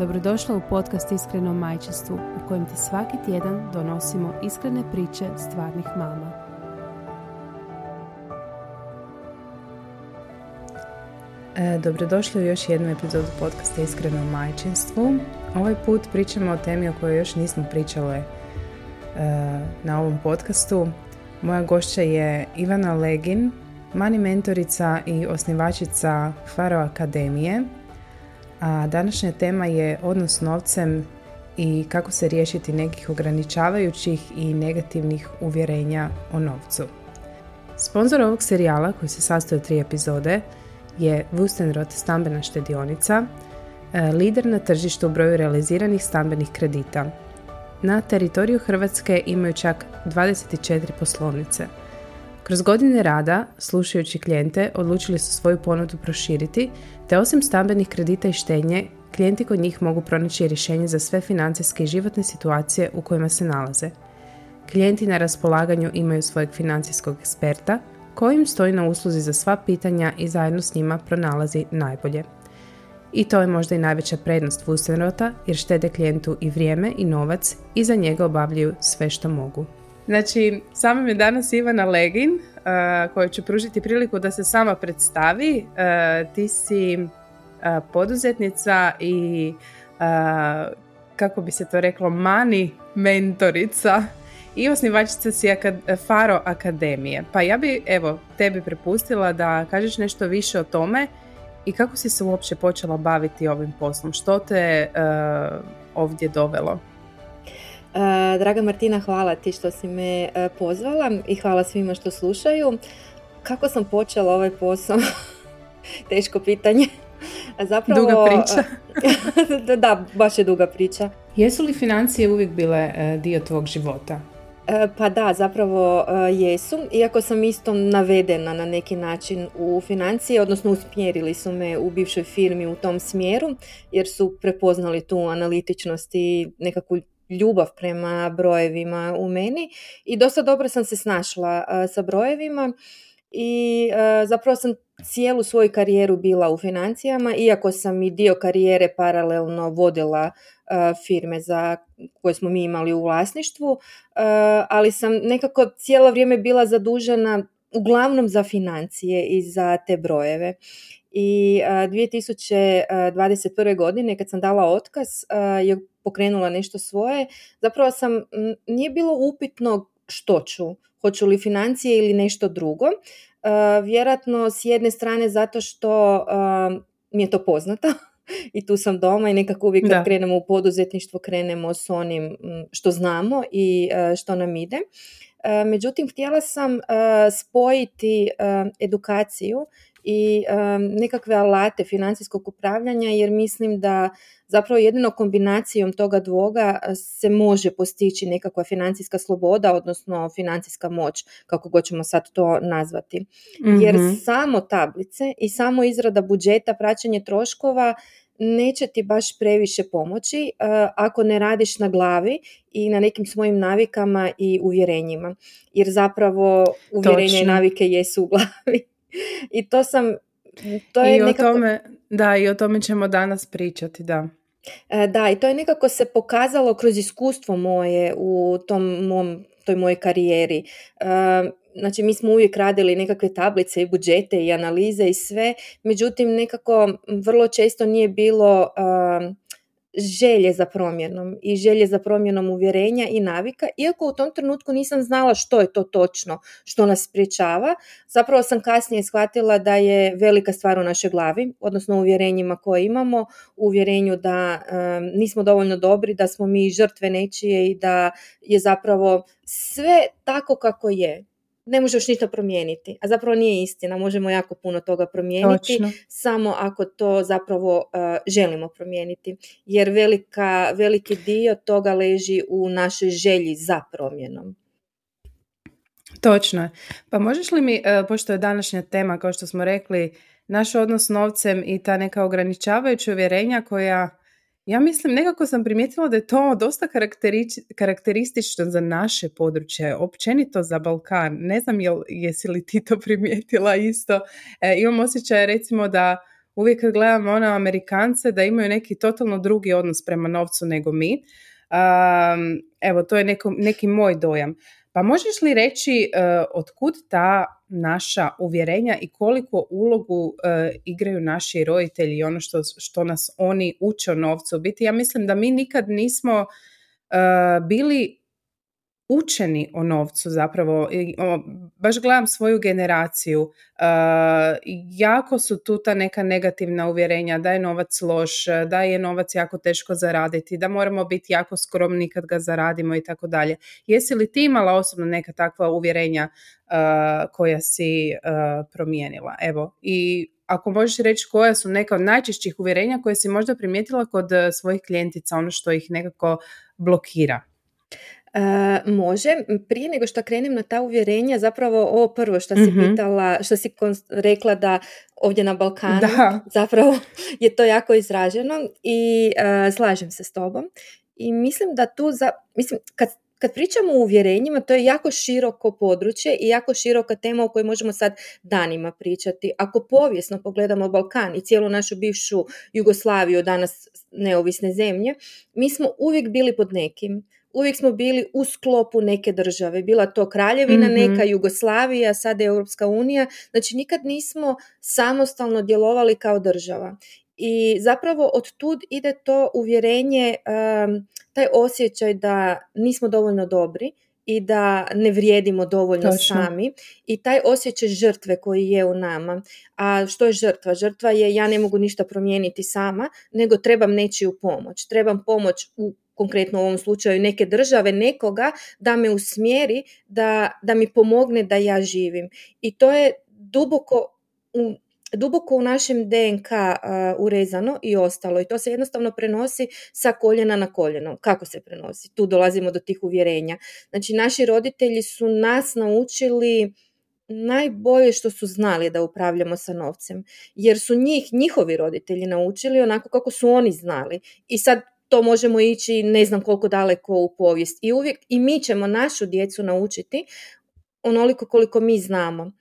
Dobrodošla u podcast Iskreno majčinstvu u kojem ti svaki tjedan donosimo iskrene priče stvarnih mama. E, dobrodošli u još jednu epizodu podcasta Iskreno majčinstvu. Ovaj put pričamo o temi o kojoj još nismo pričale e, na ovom podcastu. Moja gošća je Ivana Legin, mani mentorica i osnivačica Faro Akademije – a današnja tema je odnos s novcem i kako se riješiti nekih ograničavajućih i negativnih uvjerenja o novcu. Sponzor ovog serijala, koji se sastoji od tri epizode, je Wustenrot stambena štedionica, e, lider na tržištu u broju realiziranih stambenih kredita. Na teritoriju Hrvatske imaju čak 24 poslovnice – kroz godine rada, slušajući klijente, odlučili su svoju ponudu proširiti, te osim stambenih kredita i štenje, klijenti kod njih mogu pronaći rješenje za sve financijske i životne situacije u kojima se nalaze. Klijenti na raspolaganju imaju svojeg financijskog eksperta, koji im stoji na usluzi za sva pitanja i zajedno s njima pronalazi najbolje. I to je možda i najveća prednost Wustenrota jer štede klijentu i vrijeme i novac i za njega obavljaju sve što mogu. Znači, sama mi je danas Ivana Legin, uh, koja će pružiti priliku da se sama predstavi. Uh, ti si uh, poduzetnica i, kako bi se to reklo, mani mentorica i osnivačica si Faro Akademije. Pa ja bi, evo, tebi prepustila da kažeš nešto više o tome i kako si se uopće počela baviti ovim poslom. Što te ovdje dovelo? E, draga Martina, hvala ti što si me e, pozvala i hvala svima što slušaju. Kako sam počela ovaj posao? Teško pitanje. Zapravo, duga priča. da, da, baš je duga priča. Jesu li financije uvijek bile e, dio tvog života? Pa da, zapravo jesu, iako sam isto navedena na neki način u financije, odnosno usmjerili su me u bivšoj firmi u tom smjeru, jer su prepoznali tu analitičnost i nekakvu ljubav prema brojevima u meni i dosta dobro sam se snašla sa brojevima i zapravo sam cijelu svoju karijeru bila u financijama, iako sam i dio karijere paralelno vodila firme za koje smo mi imali u vlasništvu, ali sam nekako cijelo vrijeme bila zadužena uglavnom za financije i za te brojeve. I 2021. godine kad sam dala otkaz je pokrenula nešto svoje, zapravo sam, nije bilo upitno što ću, hoću li financije ili nešto drugo. Vjerojatno s jedne strane zato što mi je to poznato i tu sam doma i nekako uvijek kad krenemo u poduzetništvo krenemo s onim što znamo i što nam ide. Međutim, htjela sam spojiti edukaciju i nekakve alate financijskog upravljanja jer mislim da zapravo jedino kombinacijom toga dvoga se može postići nekakva financijska sloboda, odnosno financijska moć, kako god ćemo sad to nazvati. Jer mhm. samo tablice i samo izrada budžeta, praćenje troškova neće ti baš previše pomoći ako ne radiš na glavi i na nekim svojim navikama i uvjerenjima. Jer zapravo uvjerenja i navike jesu u glavi. I to sam... To je I nekako... o tome, da, i o tome ćemo danas pričati, da. E, da, i to je nekako se pokazalo kroz iskustvo moje u tom mom, toj mojoj karijeri. E, znači, mi smo uvijek radili nekakve tablice i budžete i analize i sve, međutim, nekako vrlo često nije bilo želje za promjenom i želje za promjenom uvjerenja i navika, iako u tom trenutku nisam znala što je to točno što nas spriječava, zapravo sam kasnije shvatila da je velika stvar u našoj glavi, odnosno uvjerenjima koje imamo, uvjerenju da nismo dovoljno dobri, da smo mi žrtve nečije i da je zapravo sve tako kako je ne možeš ništa promijeniti. A zapravo nije istina, možemo jako puno toga promijeniti, samo ako to zapravo uh, želimo promijeniti. Jer velika, veliki dio toga leži u našoj želji za promjenom. Točno. Pa možeš li mi, uh, pošto je današnja tema, kao što smo rekli, naš odnos s novcem i ta neka ograničavajuća uvjerenja koja ja mislim, nekako sam primijetila da je to dosta karakteristično za naše područje, općenito za Balkan. Ne znam jel, jesi li ti to primijetila isto. E, imam osjećaj recimo da uvijek kad gledamo ono Amerikance da imaju neki totalno drugi odnos prema novcu nego mi. Um, evo, to je neko, neki moj dojam. Pa možeš li reći uh, otkud ta naša uvjerenja i koliko ulogu uh, igraju naši roditelji i ono što, što nas oni uče o novcu? Biti ja mislim da mi nikad nismo uh, bili učeni o novcu zapravo, baš gledam svoju generaciju, uh, jako su tu ta neka negativna uvjerenja da je novac loš, da je novac jako teško zaraditi, da moramo biti jako skromni kad ga zaradimo i tako dalje. Jesi li ti imala osobno neka takva uvjerenja uh, koja si uh, promijenila? Evo, i ako možeš reći koja su neka od najčešćih uvjerenja koje si možda primijetila kod svojih klijentica, ono što ih nekako blokira. Uh, može. Prije nego što krenem na ta uvjerenja, zapravo ovo prvo što si mm pitala, što si rekla da ovdje na Balkanu, da. zapravo je to jako izraženo i uh, slažem se s tobom. I mislim da tu, za, mislim, kad, kad pričamo o uvjerenjima, to je jako široko područje i jako široka tema o kojoj možemo sad danima pričati. Ako povijesno pogledamo Balkan i cijelu našu bivšu Jugoslaviju, danas neovisne zemlje, mi smo uvijek bili pod nekim uvijek smo bili u sklopu neke države. Bila to kraljevina mhm. neka, Jugoslavija, sada je Europska unija. Znači nikad nismo samostalno djelovali kao država. I zapravo od tud ide to uvjerenje, taj osjećaj da nismo dovoljno dobri i da ne vrijedimo dovoljno sami i taj osjećaj žrtve koji je u nama. A što je žrtva? Žrtva je ja ne mogu ništa promijeniti sama, nego trebam nečiju pomoć. Trebam pomoć u konkretno u ovom slučaju neke države, nekoga da me usmjeri, da, da mi pomogne da ja živim. I to je duboko u, duboko u našem DNK uh, urezano i ostalo i to se jednostavno prenosi sa koljena na koljeno. Kako se prenosi? Tu dolazimo do tih uvjerenja. Znači naši roditelji su nas naučili najbolje što su znali da upravljamo sa novcem. Jer su njih, njihovi roditelji naučili onako kako su oni znali. I sad to možemo ići ne znam koliko daleko u povijest. I uvijek i mi ćemo našu djecu naučiti onoliko koliko mi znamo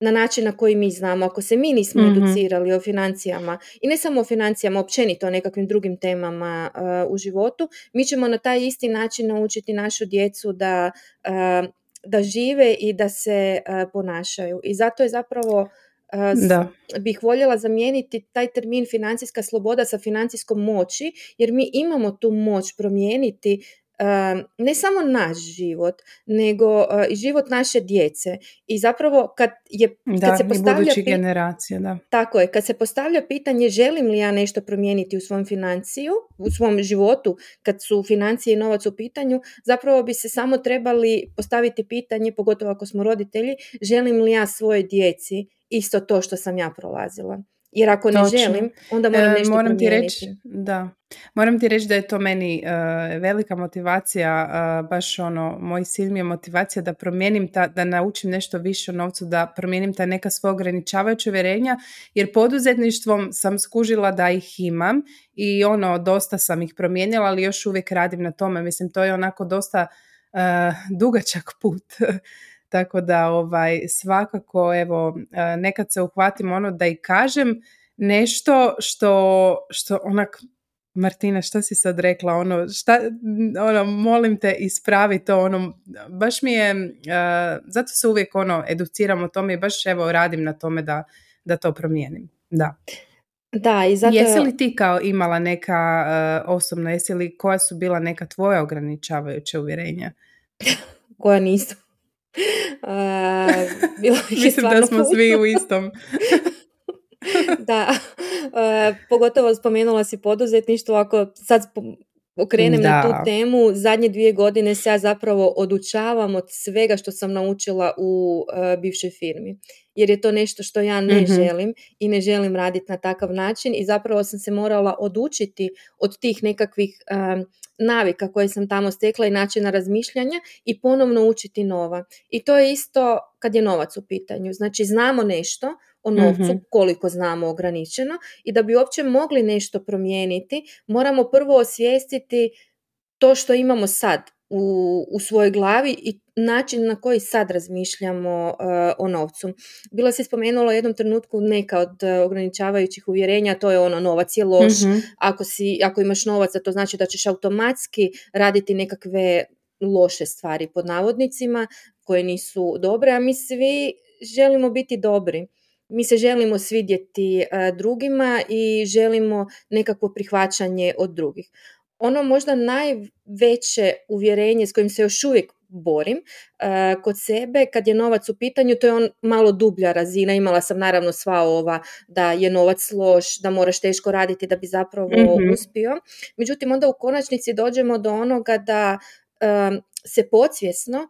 na način na koji mi znamo. Ako se mi nismo mm educirali o financijama i ne samo o financijama, općenito o nekakvim drugim temama uh, u životu, mi ćemo na taj isti način naučiti našu djecu da, uh, da žive i da se uh, ponašaju. I zato je zapravo da. bih voljela zamijeniti taj termin financijska sloboda sa financijskom moći, jer mi imamo tu moć promijeniti ne samo naš život, nego i život naše djece. I zapravo kad, je, kad da, se postavlja generacije, da. Tako je, kad se postavlja pitanje želim li ja nešto promijeniti u svom financiju, u svom životu, kad su financije i novac u pitanju, zapravo bi se samo trebali postaviti pitanje, pogotovo ako smo roditelji, želim li ja svojoj djeci isto to što sam ja prolazila. Jer ako ne želim, onda moram e, nešto moram ti reći, da. Moram ti reći da je to meni uh, velika motivacija, uh, baš ono, moj cilj mi je motivacija da promijenim, ta, da naučim nešto više o novcu, da promijenim ta neka svoja ograničavajuća uvjerenja, jer poduzetništvom sam skužila da ih imam i ono, dosta sam ih promijenila, ali još uvijek radim na tome. Mislim, to je onako dosta uh, dugačak put Tako da ovaj, svakako evo, e, nekad se uhvatim ono da i kažem nešto što, što onak Martina, što si sad rekla? Ono, šta, ono, molim te, ispravi to. Ono, baš mi je, uh, zato se uvijek ono, educiram o tome i baš evo radim na tome da, da to promijenim. Da. Da, i zato... Jesi li ti kao imala neka uh, osobno, jesi li, koja su bila neka tvoja ograničavajuća uvjerenja? koja nisu. Uh, bilo Mislim da smo svi u istom. da, uh, pogotovo spomenula si poduzetništvo, ako sad okrenem na tu temu, zadnje dvije godine se ja zapravo odučavam od svega što sam naučila u uh, bivšoj firmi. Jer je to nešto što ja ne mhm. želim i ne želim raditi na takav način i zapravo sam se morala odučiti od tih nekakvih um, navika koje sam tamo stekla i načina razmišljanja i ponovno učiti nova. I to je isto kad je novac u pitanju. Znači znamo nešto, o novcu, mhm. koliko znamo ograničeno i da bi uopće mogli nešto promijeniti, moramo prvo osvijestiti to što imamo sad u, u svojoj glavi i način na koji sad razmišljamo uh, o novcu. Bilo se spomenulo u jednom trenutku neka od uh, ograničavajućih uvjerenja, to je ono novac je loš, mhm. ako, si, ako imaš novaca to znači da ćeš automatski raditi nekakve loše stvari pod navodnicima koje nisu dobre, a mi svi želimo biti dobri mi se želimo svidjeti e, drugima i želimo nekakvo prihvaćanje od drugih. Ono možda najveće uvjerenje s kojim se još uvijek borim e, kod sebe kad je novac u pitanju to je on malo dublja razina. Imala sam naravno sva ova da je novac loš da moraš teško raditi da bi zapravo mm uspio. Međutim onda u konačnici dođemo do onoga da e, se podsvjesno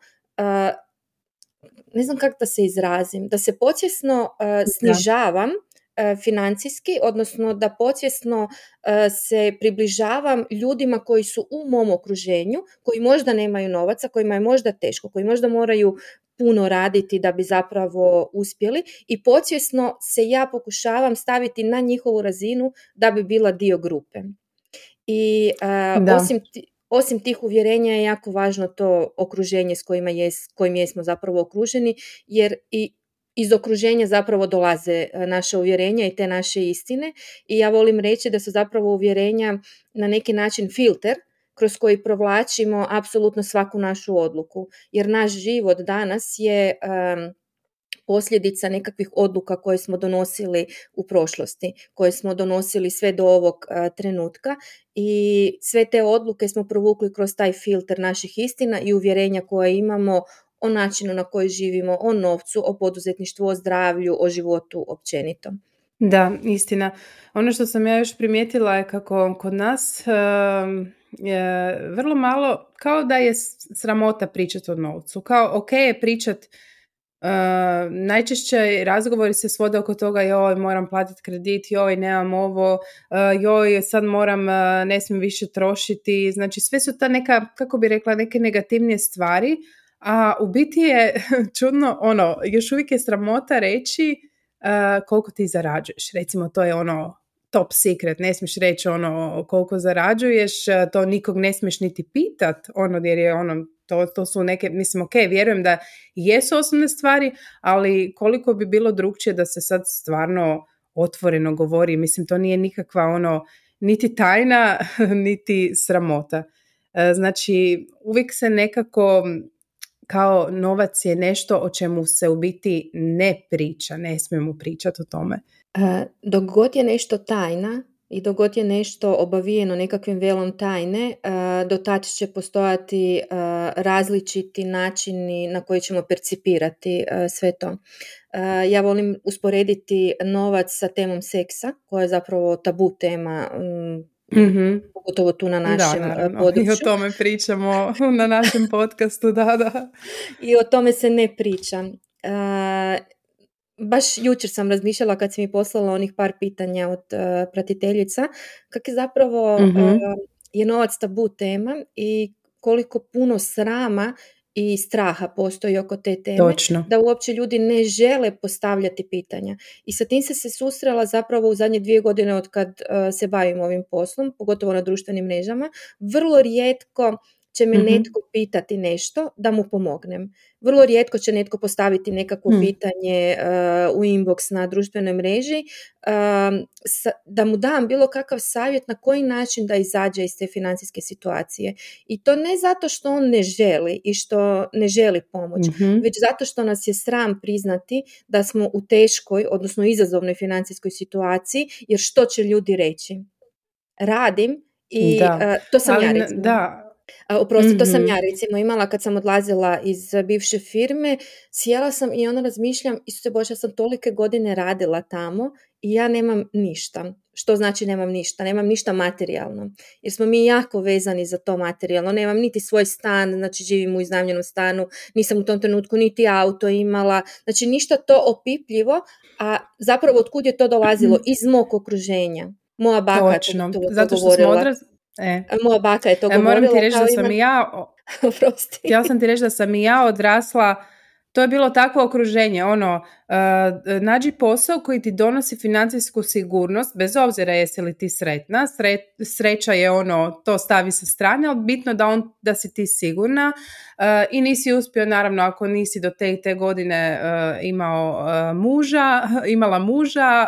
ne znam kako da se izrazim, da se podsvjesno uh, snižavam uh, financijski, odnosno da podsvjesno uh, se približavam ljudima koji su u mom okruženju, koji možda nemaju novaca, kojima je možda teško, koji možda moraju puno raditi da bi zapravo uspjeli i podsvjesno se ja pokušavam staviti na njihovu razinu da bi bila dio grupe. I osim, osim tih uvjerenja je jako važno to okruženje s kojima jes, kojim jesmo zapravo okruženi, jer i iz okruženja zapravo dolaze e, naše uvjerenja i te naše istine i ja volim reći da su zapravo uvjerenja na neki način filter kroz koji provlačimo apsolutno svaku našu odluku. Jer naš život danas je posljedica nekakvih odluka koje smo donosili u prošlosti, koje smo donosili sve do ovog trenutka i sve te odluke smo provukli kroz taj filter naših istina i uvjerenja koje imamo o načinu na koji živimo, o novcu, o poduzetništvu, o zdravlju, o životu općenito. Da, istina. Ono što sam ja još primijetila je kako kod nas je vrlo malo, kao da je sramota pričati o novcu. Kao ok je pričati Uh, najčešće razgovori se svode oko toga joj moram platiti kredit, joj nemam ovo, uh, joj sad moram, uh, ne smijem više trošiti, znači sve su ta neka, kako bi rekla, neke negativnije stvari, a u biti je čudno, ono, još uvijek je sramota reći koliko ti zarađuješ, recimo to je ono top secret, ne smiješ reći ono koliko zarađuješ, to nikog ne smiješ niti pitat, ono jer je ono to, to su neke, mislim, ok, vjerujem da jesu osnovne stvari, ali koliko bi bilo drugčije da se sad stvarno otvoreno govori, mislim, to nije nikakva ono, niti tajna, niti sramota. E, znači, uvijek se nekako kao novac je nešto o čemu se u biti ne priča, ne smijemo pričati o tome. E, dok god je nešto tajna, i dogod je nešto obavijeno nekakvim velom tajne, do tad će postojati različiti načini na koji ćemo percipirati sve to. Ja volim usporediti novac sa temom seksa, koja je zapravo tabu tema mm pogotovo tu na našem da, području. I o tome pričamo na našem podcastu, da, da. I o tome se ne priča baš jučer sam razmišljala kad si mi poslala onih par pitanja od uh, pratiteljica, kak je zapravo mm je novac tabu tema i koliko puno srama i straha postoji oko te teme, Točno. da uopće ljudi ne žele postavljati pitanja. I sa tim se se susrela zapravo u zadnje dvije godine od kad se bavim ovim poslom, pogotovo na društvenim mrežama. Vrlo rijetko će me mm netko pitati nešto da mu pomognem. Vrlo rijetko će netko postaviti nekakvo mm. pitanje uh, u inbox na društvenoj mreži uh, da mu dam bilo kakav savjet na koji način da izađe iz te financijske situacije. I to ne zato što on ne želi i što ne želi pomoć, mm već zato što nas je sram priznati da smo u teškoj, odnosno izazovnoj financijskoj situaciji, jer što će ljudi reći? Radim i uh, to sam ja recimo. Da, Oprosti, to sam ja mhm. recimo imala kad sam odlazila iz bivše firme, sjela sam i onda razmišljam, Isuse Bože, ja sam tolike godine radila tamo i ja nemam ništa. Što znači nemam ništa? Nemam ništa materijalno. Jer smo mi jako vezani za to materijalno. Nemam niti svoj stan, znači živim u iznajmljenom stanu, nisam u tom trenutku niti auto imala. Znači ništa to opipljivo, a zapravo otkud je to dolazilo? Iz mog okruženja. Moja baka Točno. je to, Zato što smo odraz... E. Moja baka je to e, govorila. Moram ti reći da sam i ja... Htjela sam ti reći da sam i ja odrasla to je bilo takvo okruženje, ono, uh, nađi posao koji ti donosi financijsku sigurnost, bez obzira jesi li ti sretna, sreća je ono, to stavi sa strane, ali bitno da, on, da si ti sigurna uh, i nisi uspio, naravno, ako nisi do te i te godine uh, imao muža, imala muža,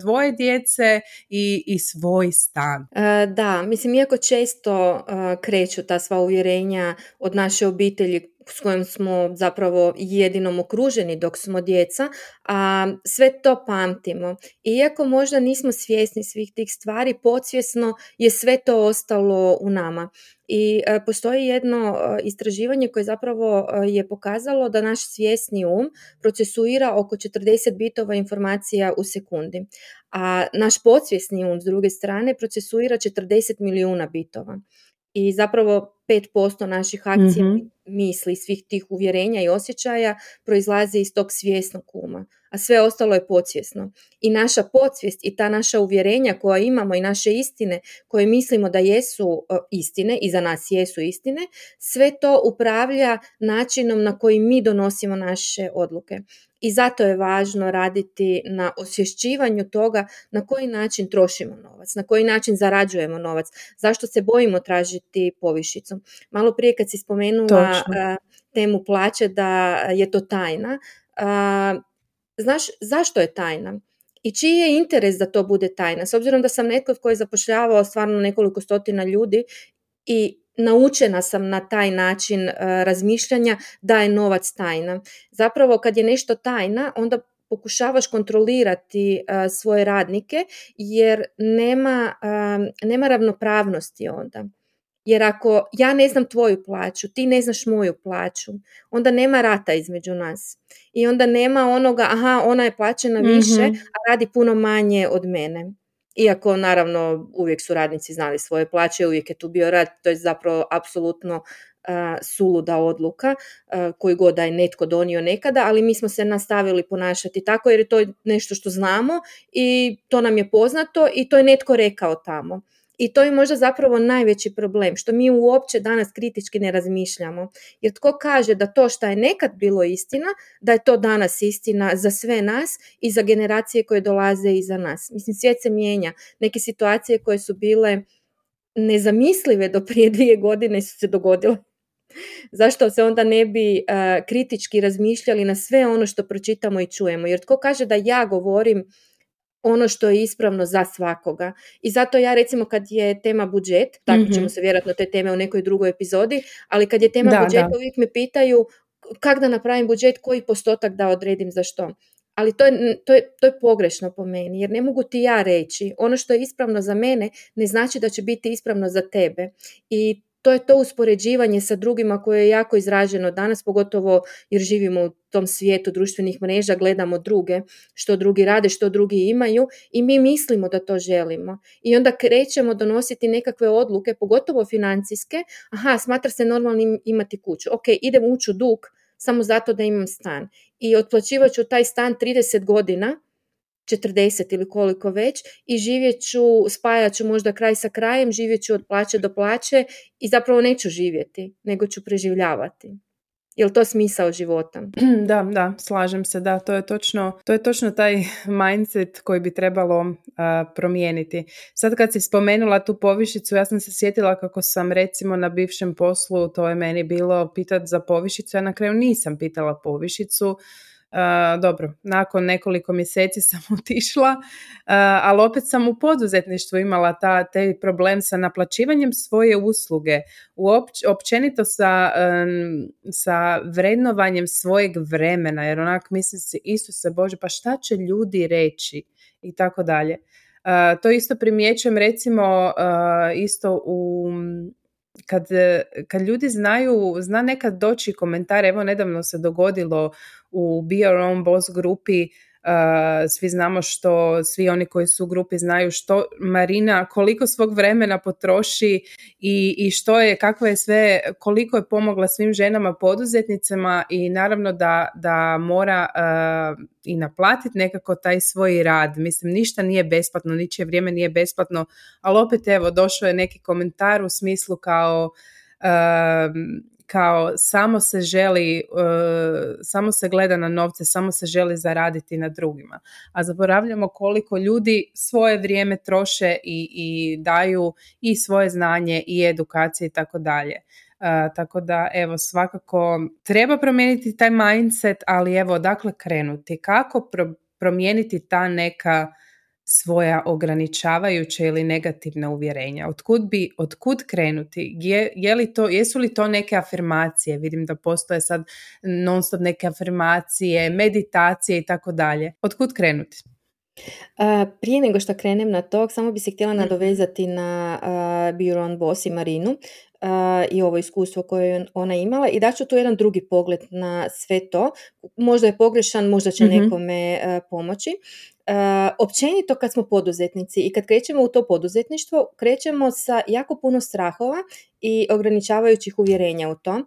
dvoje djece i, i svoj stan. Da, mislim, iako često kreću ta sva uvjerenja od naše obitelji s kojim smo zapravo jedinom okruženi dok smo djeca, a sve to pamtimo. Iako možda nismo svjesni svih tih stvari, podsvjesno je sve to ostalo u nama. I e, postoji jedno e, istraživanje koje zapravo e, je pokazalo da naš svjesni um procesuira oko 40 bitova informacija u sekundi, a naš podsvjesni um s druge strane procesuira 40 milijuna bitova i zapravo 5% naših akcija, mm misli, svih tih uvjerenja i osjećaja proizlazi iz tog svjesnog uma, a sve ostalo je podsvjesno. I naša podsvijest i ta naša uvjerenja koja imamo i naše istine koje mislimo da jesu e, istine i za nas jesu istine, sve to upravlja načinom na koji mi donosimo naše odluke i zato je važno raditi na osvješćivanju toga na koji način trošimo novac, na koji način zarađujemo novac, zašto se bojimo tražiti povišicu. Malo prije kad si spomenula temu plaće da je to tajna, znaš zašto je tajna? I čiji je interes da to bude tajna? S obzirom da sam netko koji je zapošljavao stvarno nekoliko stotina ljudi i naučena sam na taj način e, razmišljanja da je novac tajna. Zapravo kad je nešto tajna, onda pokušavaš kontrolirati e, svoje radnike jer nema, e, nema ravnopravnosti onda. Jer ako ja ne znam tvoju plaću, ti ne znaš moju plaću, onda nema rata između nas. I onda nema onoga, aha, ona je plaćena više, mhm. a radi puno manje od mene. Iako naravno uvijek su radnici znali svoje plaće, uvijek je tu bio rad, to je zapravo apsolutno suluda odluka koju god da je netko donio nekada, ali mi smo se nastavili ponašati tako jer je to nešto što znamo i to nam je poznato i to je netko rekao tamo. I to je možda zapravo najveći problem, što mi uopće danas kritički ne razmišljamo. Jer tko kaže da to što je nekad bilo istina, da je to danas istina za sve nas i za generacije koje dolaze iza nas. Mislim, svijet se mijenja. Neke situacije koje su bile nezamislive do prije dvije godine su se dogodile. Zašto se onda ne bi kritički razmišljali na sve ono što pročitamo i čujemo? Jer tko kaže da ja govorim ono što je ispravno za svakoga. I zato ja recimo kad je tema budžet, tako ćemo mhm. se vjerojatno te teme u nekoj drugoj epizodi, ali kad je tema budžet uvijek me pitaju kak da napravim budžet, koji postotak da odredim za što. Ali to je, to, je, to je pogrešno po meni, jer ne mogu ti ja reći. Ono što je ispravno za mene ne znači da će biti ispravno za tebe. I to je to uspoređivanje sa drugima koje je jako izraženo danas, pogotovo jer živimo u tom svijetu društvenih mreža, gledamo druge, što drugi rade, što drugi imaju i mi mislimo da to želimo. I onda krećemo donositi nekakve odluke, pogotovo financijske, aha, smatra se normalnim imati kuću, ok, idem ući u dug samo zato da imam stan i otplaćivat ću taj stan 30 godina, 40 ili koliko već i živjet ću, spajat ću možda kraj sa krajem, živjet ću od plaće do plaće i zapravo neću živjeti, nego ću preživljavati. Je li to smisao života? Da, da, slažem se, da, to je točno, to je točno taj mindset koji bi trebalo promijeniti. Sad kad si spomenula tu povišicu, ja sam se sjetila kako sam recimo na bivšem poslu, to je meni bilo pitat za povišicu, ja na kraju nisam pitala povišicu, dobro, nakon nekoliko mjeseci sam otišla, uh, ali opet sam u poduzetništvu imala ta, taj problem sa naplaćivanjem svoje usluge, Uopć, općenito sa, sa vrednovanjem svojeg vremena, jer onak misli se, Isuse Bože, pa šta će ljudi reći i tako dalje. To isto primjećujem recimo isto u kad, kad ljudi znaju, zna nekad doći komentar, evo nedavno se dogodilo u Be Your Own Boss grupi, svi znamo što, svi oni koji su u grupi znaju što Marina, koliko svog vremena potroši i, i što je, kakva je sve, koliko je pomogla svim ženama poduzetnicama i naravno da, da mora i naplatiti nekako taj svoj rad. Mislim, ništa nije besplatno, ničije vrijeme nije besplatno, ali opet evo, došao je neki komentar u smislu kao kao samo se želi, e, samo se gleda na novce, samo se želi zaraditi na drugima. A zaboravljamo koliko ljudi svoje vrijeme troše i, i daju i svoje znanje i edukacije i tako dalje. E, tako da evo svakako treba promijeniti taj mindset, ali evo odakle krenuti, kako promijeniti ta neka svoja ograničavajuća ili negativna uvjerenja. Otkud bi, otkud krenuti? Je, je li to, jesu li to neke afirmacije? Vidim da postoje sad non stop neke afirmacije, meditacije i tako dalje. Otkud krenuti? prije nego što krenem na to, samo bi se htjela mhm. nadovezati na uh, Own Boss i Marinu i ovo iskustvo koje je ona imala i daću tu jedan drugi pogled na sve to. Možda je pogrešan, možda će mm nekome pomoći. Općenito kad smo poduzetnici i kad krećemo u to poduzetništvo, krećemo sa jako puno strahova i ograničavajućih uvjerenja u to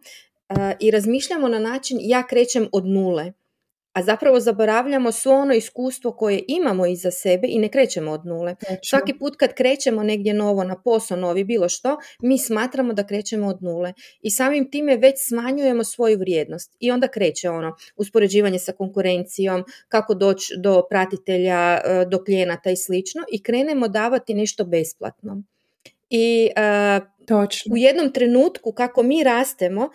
i razmišljamo na način ja krećem od nule a zapravo zaboravljamo svo ono iskustvo koje imamo iza sebe i ne krećemo od nule. Svaki put kad krećemo negdje novo na posao, novi bilo što, mi smatramo da krećemo od nule i samim time već smanjujemo svoju vrijednost i onda kreće ono uspoređivanje sa konkurencijom, kako doći do pratitelja, e, do klijenata i slično i krenemo davati nešto besplatno. I uh, Točno. u jednom trenutku kako mi rastemo,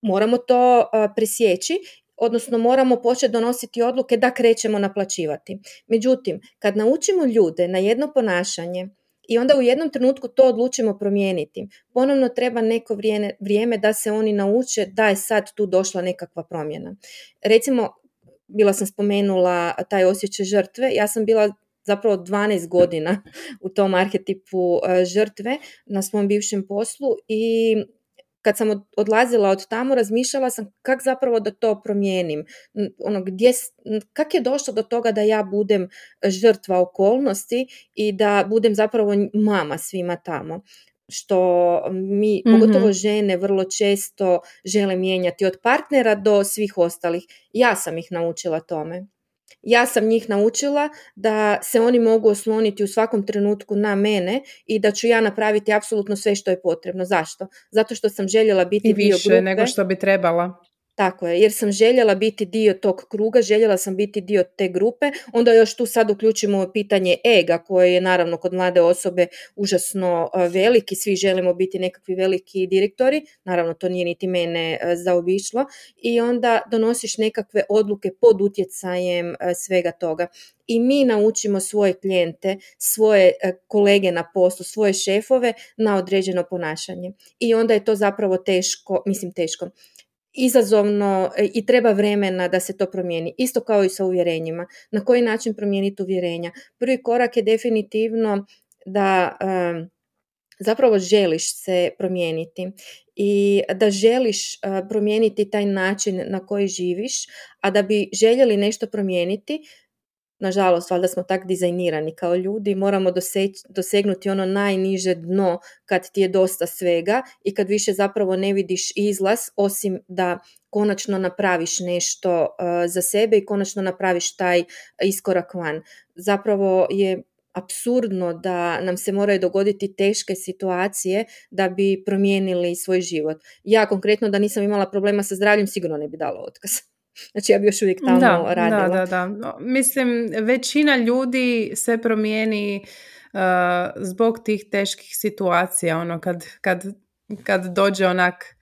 moramo to uh, presjeći odnosno moramo početi donositi odluke da krećemo naplaćivati. Međutim, kad naučimo ljude na jedno ponašanje i onda u jednom trenutku to odlučimo promijeniti, ponovno treba neko vrijeme, vrijeme da se oni nauče da je sad tu došla nekakva promjena. Recimo, bila sam spomenula taj osjećaj žrtve, ja sam bila zapravo 12 godina u tom arhetipu e, žrtve na svom bivšem poslu i kad sam odlazila od tamo, razmišljala sam kak zapravo da to promijenim. Ono, gdje, kak je došlo do toga da ja budem žrtva okolnosti i da budem zapravo mama svima tamo što mi, mm pogotovo žene, vrlo često žele mijenjati od partnera do svih ostalih. Ja sam ih naučila tome. Ja sam njih naučila da se oni mogu osloniti u svakom trenutku na mene i da ću ja napraviti apsolutno sve što je potrebno. Zašto? Zato što sam željela biti I više dio nego što bi trebala. Tako je, jer sam željela biti dio tog kruga, željela sam biti dio te grupe, onda još tu sad uključimo pitanje ega koje je naravno kod mlade osobe užasno veliki, svi želimo biti nekakvi veliki direktori, naravno to nije niti mene zaobišlo i onda donosiš nekakve odluke pod utjecajem svega toga. I mi naučimo svoje klijente, svoje kolege na poslu, svoje šefove na određeno ponašanje. I onda je to zapravo teško, mislim teško, izazovno e, i treba vremena da se to promijeni. Isto kao i sa uvjerenjima. Na koji način promijeniti uvjerenja? Prvi korak je definitivno da zapravo želiš se promijeniti i da želiš e, promijeniti taj način na koji živiš, a da bi željeli nešto promijeniti, nažalost, valjda smo tak dizajnirani kao ljudi, moramo dosegnuti ono najniže dno kad ti je dosta svega i kad više zapravo ne vidiš izlaz osim da konačno napraviš nešto uh, za sebe i konačno napraviš taj iskorak van. Zapravo je apsurdno da nam se moraju dogoditi teške situacije da bi promijenili svoj život. Ja konkretno da nisam imala problema sa zdravljem sigurno ne bi dala otkaz. Znači ja bi još uvijek tamo da, radila. Da, da, da. Mislim, većina ljudi se promijeni uh, zbog tih teških situacija, ono kad, kad, kad dođe onak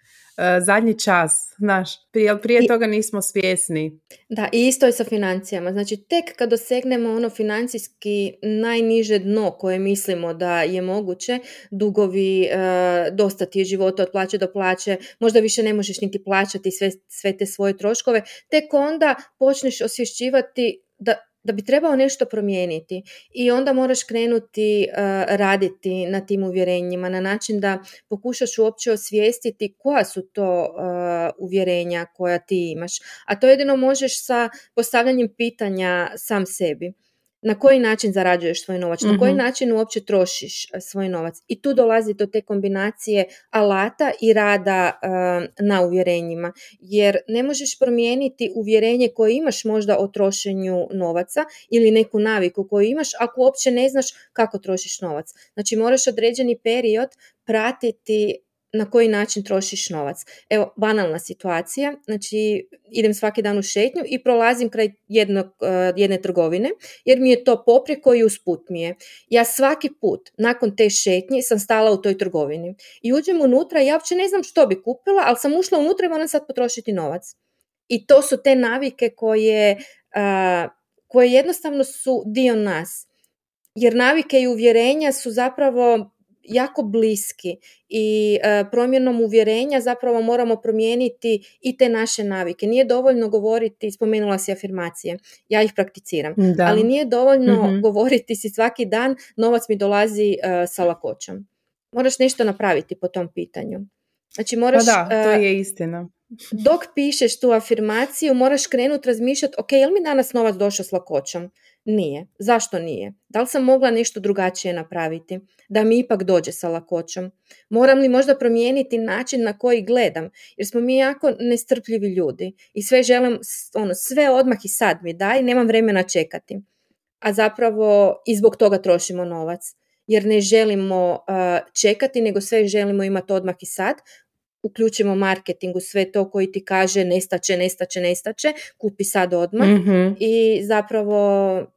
zadnji čas, znaš, prije, prije toga nismo svjesni. Da, i isto je sa financijama. Znači, tek kad dosegnemo ono financijski najniže dno koje mislimo da je moguće, dugovi, e, dosta ti je života od plaće do plaće, možda više ne možeš niti plaćati sve, sve te svoje troškove, tek onda počneš osvješćivati da da bi trebao nešto promijeniti i onda moraš krenuti raditi na tim uvjerenjima na način da pokušaš uopće osvijestiti koja su to uvjerenja koja ti imaš. A to jedino možeš sa postavljanjem pitanja sam sebi na koji način zarađuješ svoj novac, na koji mhm. način uopće trošiš e, svoj novac. I tu dolazi do te kombinacije alata i rada e, na uvjerenjima. Jer ne možeš promijeniti uvjerenje koje imaš možda o trošenju novaca ili neku naviku koju imaš ako uopće ne znaš kako trošiš novac. Znači moraš određeni period pratiti na koji način trošiš novac. Evo, banalna situacija, znači idem svaki dan u šetnju i prolazim kraj jednog, eh, jedne trgovine, jer mi je to poprijeko i usput mi je. Ja svaki put nakon te šetnje sam stala u toj trgovini i uđem unutra i ja uopće ne znam što bi kupila, ali sam ušla unutra i moram sad potrošiti novac. I to su te navike koje, eh, koje jednostavno su dio nas. Jer navike i uvjerenja su zapravo jako bliski i e, promjenom uvjerenja zapravo moramo promijeniti i te naše navike. Nije dovoljno govoriti, spomenula si afirmacije, ja ih prakticiram, ali nije dovoljno mhm. govoriti si svaki dan novac mi dolazi e, sa lakoćom. Moraš nešto napraviti po tom pitanju. Znači moraš... Pa da, to e, je istina. Dok pišeš tu afirmaciju, moraš krenuti razmišljati, ok, je li mi danas novac došao s lakoćom? Nije. Zašto nije? Da li sam mogla nešto drugačije napraviti? Da mi ipak dođe sa lakoćom? Moram li možda promijeniti način na koji gledam? Jer smo mi jako nestrpljivi ljudi i sve želim, ono, sve odmah i sad mi daj, nemam vremena čekati. A zapravo i zbog toga trošimo novac. Jer ne želimo čekati, nego sve želimo imati odmah i sad, uključimo marketingu sve to koji ti kaže nestaće, nestaće, nestaće, kupi sad odmah mhm. i zapravo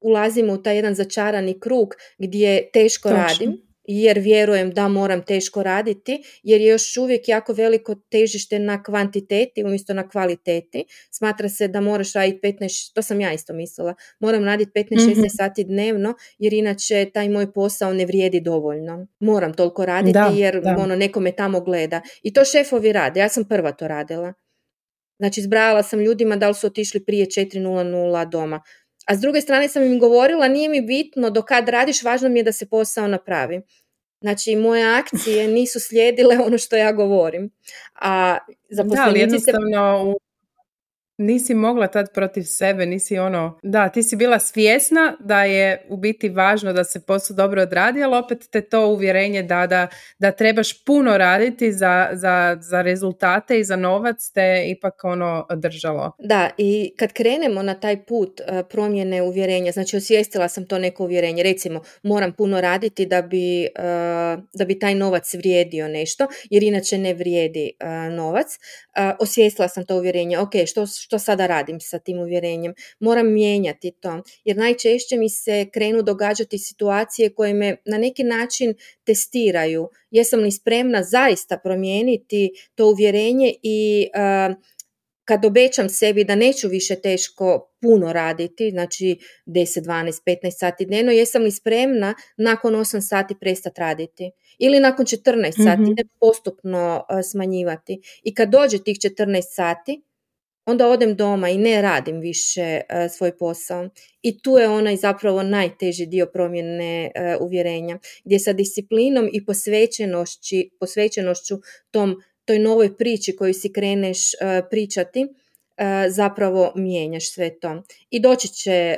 ulazimo u taj jedan začarani krug gdje teško radim jer vjerujem da moram teško raditi, jer je još uvijek jako veliko težište na kvantiteti umjesto na kvaliteti. Smatra se da moraš raditi 15, to sam ja isto mislila, moram raditi 15-16 mm sati dnevno, jer inače taj moj posao ne vrijedi dovoljno. Moram toliko raditi jer da. ono neko me tamo gleda. I to šefovi rade, ja sam prva to radila. Znači, zbrajala sam ljudima da li su otišli prije 4.00 doma. A s druge strane sam im govorila, nije mi bitno do kad radiš, važno mi je da se posao napravi. Znači, moje akcije nisu slijedile ono što ja govorim. A da, ali jednostavno nisi mogla tad protiv sebe, nisi ono, da, ti si bila svjesna da je u biti važno da se posao dobro odradi, ali opet te to uvjerenje da, da, da trebaš puno raditi za, za, za rezultate i za novac te ipak ono držalo. Da, i kad krenemo na taj put e, promjene uvjerenja, znači osvijestila sam to neko uvjerenje, recimo moram puno raditi da bi, e, da bi taj novac vrijedio nešto, jer inače ne vrijedi e, novac, osvijestila sam to uvjerenje, ok, što što sada radim sa tim uvjerenjem. Moram mijenjati to, jer najčešće mi se krenu događati situacije koje me na neki način testiraju. Jesam li spremna zaista promijeniti to uvjerenje i kad obećam sebi da neću više teško puno raditi, znači 10, 12, 15 sati dnevno, jesam li spremna nakon 8 sati prestati raditi? Ili nakon 14 sati, mm postupno smanjivati. I kad dođe tih 14 sati, onda odem doma i ne radim više e, svoj posao. I tu je onaj zapravo najteži dio promjene e, uvjerenja, gdje sa disciplinom i posvećenošću tom, toj novoj priči koju si kreneš e, pričati, zapravo mijenjaš sve to. I doći će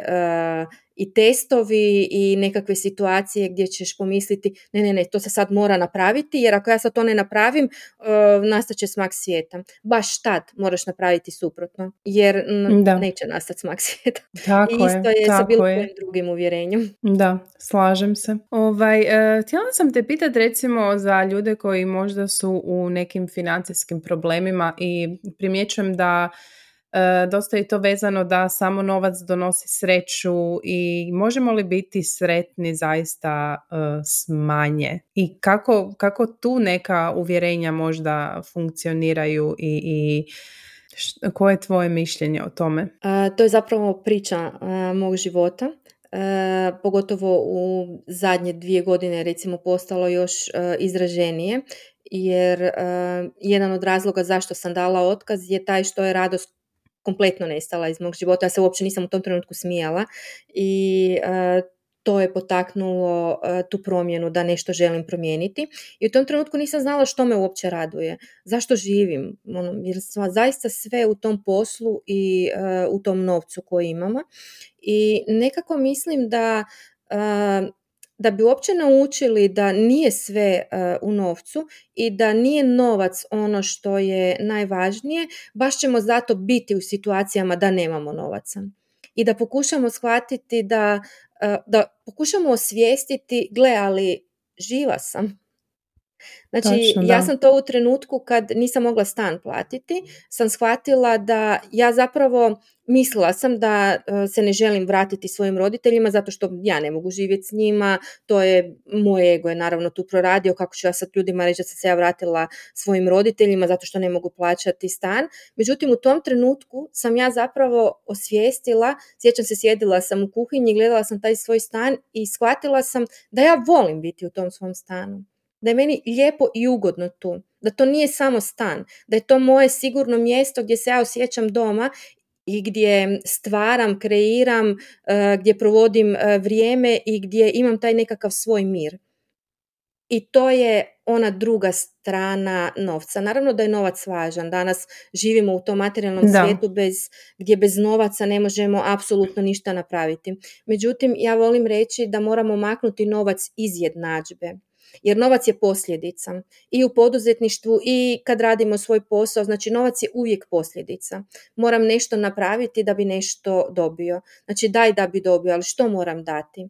i testovi i nekakve situacije gdje ćeš pomisliti ne, ne, ne, to se sad mora napraviti jer ako ja sad to ne napravim uh, nastat će smak svijeta. Baš tad moraš napraviti suprotno jer da. neće nastati smak svijeta. Tako I isto je, je sa bilo kojim drugim uvjerenjem. Da, slažem se. Ovaj, uh, htjela sam te pitati recimo za ljude koji možda su u nekim financijskim problemima i primjećujem da E, dosta je to vezano da samo novac donosi sreću i možemo li biti sretni zaista e, manje i kako, kako tu neka uvjerenja možda funkcioniraju i, i koje je tvoje mišljenje o tome? E, to je zapravo priča mog života. pogotovo u zadnje dvije godine recimo postalo još izraženije jer jedan od razloga zašto sam dala otkaz je taj što je radost kompletno nestala iz mog života. Ja se uopće nisam u tom trenutku smijala i to je potaknulo tu promjenu da nešto želim promijeniti. I u tom trenutku nisam znala što me uopće raduje, zašto živim, ono, jer sam zaista sve u tom poslu i u tom novcu koji imamo. I nekako mislim da da bi uopće naučili da nije sve u novcu i da nije novac ono što je najvažnije, baš ćemo zato biti u situacijama da nemamo novaca. I da pokušamo shvatiti da, da pokušamo osvijestiti, gle, ali živa sam. Znači, ja sam to u trenutku kad nisam mogla stan platiti, sam shvatila da ja zapravo mislila sam da e, se ne želim vratiti svojim roditeljima zato što ja ne mogu živjeti s njima, to je, moj ego je naravno tu proradio, kako ću ja sad ljudima reći da sam se ja vratila svojim roditeljima zato što ne mogu plaćati stan. Međutim, u tom trenutku sam ja zapravo osvijestila, sjećam se, sjedila sam u kuhinji, gledala sam taj svoj stan i shvatila sam da ja volim biti u tom svom stanu da je meni lijepo i ugodno tu, da to nije samo stan, da je to moje sigurno mjesto gdje se ja osjećam doma i gdje stvaram, kreiram, eh, gdje provodim eh, vrijeme i gdje imam taj nekakav svoj mir. I to je ona druga strana novca. Naravno da je novac važan. Danas živimo u tom materijalnom svijetu bez, gdje bez novaca ne možemo apsolutno ništa napraviti. Međutim, ja volim reći da moramo maknuti novac iz jednadžbe jer novac je posljedica i u poduzetništvu i kad radimo svoj posao, znači novac je uvijek posljedica. Moram nešto napraviti da bi nešto dobio. Znači daj da bi dobio, ali što moram dati?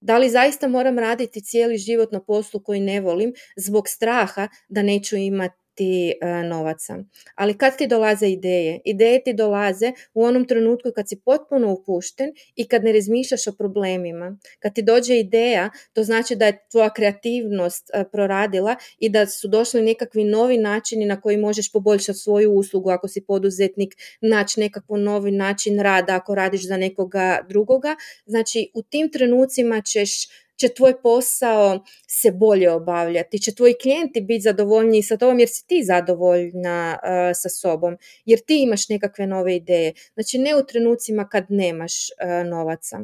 Da li zaista moram raditi cijeli život na poslu koji ne volim zbog straha da neću imati ti e, novaca. Ali kad ti dolaze ideje? Ideje ti dolaze u onom trenutku kad si potpuno upušten i kad ne razmišljaš o problemima. Kad ti dođe ideja, to znači da je tvoja kreativnost e, proradila i da su došli nekakvi novi načini na koji možeš poboljšati svoju uslugu ako si poduzetnik, naći nekakav novi način rada ako radiš za nekoga drugoga. Znači u tim trenucima ćeš će tvoj posao se bolje obavljati, će tvoji klijenti biti zadovoljniji sa tobom jer si ti zadovoljna uh, sa sobom, jer ti imaš nekakve nove ideje. Znači ne u trenucima kad nemaš uh, novaca.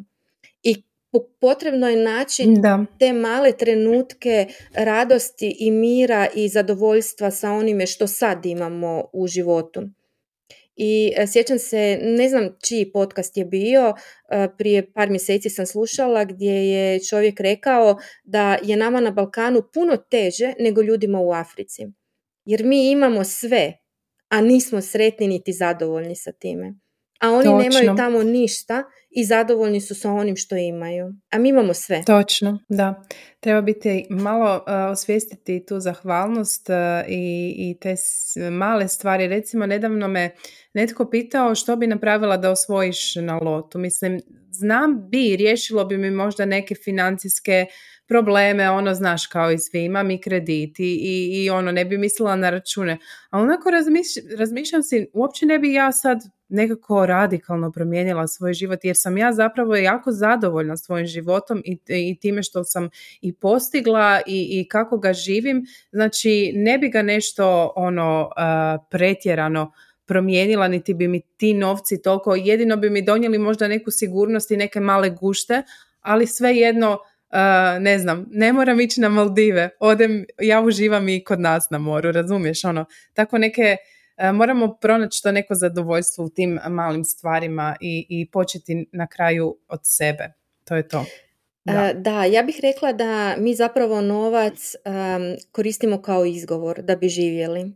I potrebno je naći da. te male trenutke radosti i mira i zadovoljstva sa onime što sad imamo u životu. I e, sjećam se, ne znam čiji podcast je bio, e, prije par mjeseci sam slušala gdje je čovjek rekao da je nama na Balkanu puno teže nego ljudima u Africi. Jer mi imamo sve, a nismo sretni niti zadovoljni sa time. A oni nemaju tamo ništa i zadovoljni su sa onim što imaju. A mi imamo sve. Točno, da. Treba biti malo uh, osvijestiti tu zahvalnost i, i te male stvari. Recimo, nedavno me netko pitao što bi napravila da osvojiš na lotu. Mislim, znam bi, riješilo bi mi možda neke financijske probleme, ono znaš kao i svi, imam i krediti i, i ono ne bi mislila na račune. A onako razmišljam si, uopće ne bi ja sad nekako radikalno promijenila svoj život jer sam ja zapravo jako zadovoljna svojim životom i, i time što sam i postigla i, i kako ga živim. Znači ne bi ga nešto ono pretjerano promijenila, niti bi mi ti novci toliko, jedino bi mi donijeli možda neku sigurnost i neke male gušte, ali svejedno Uh, ne znam, ne moram ići na Maldive, odem, ja uživam i kod nas na moru, razumiješ, ono, tako neke, moramo pronaći to neko zadovoljstvo u tim malim stvarima i, i početi na kraju od sebe, to je to. Da. da, ja bih rekla da mi zapravo novac koristimo kao izgovor da bi živjeli.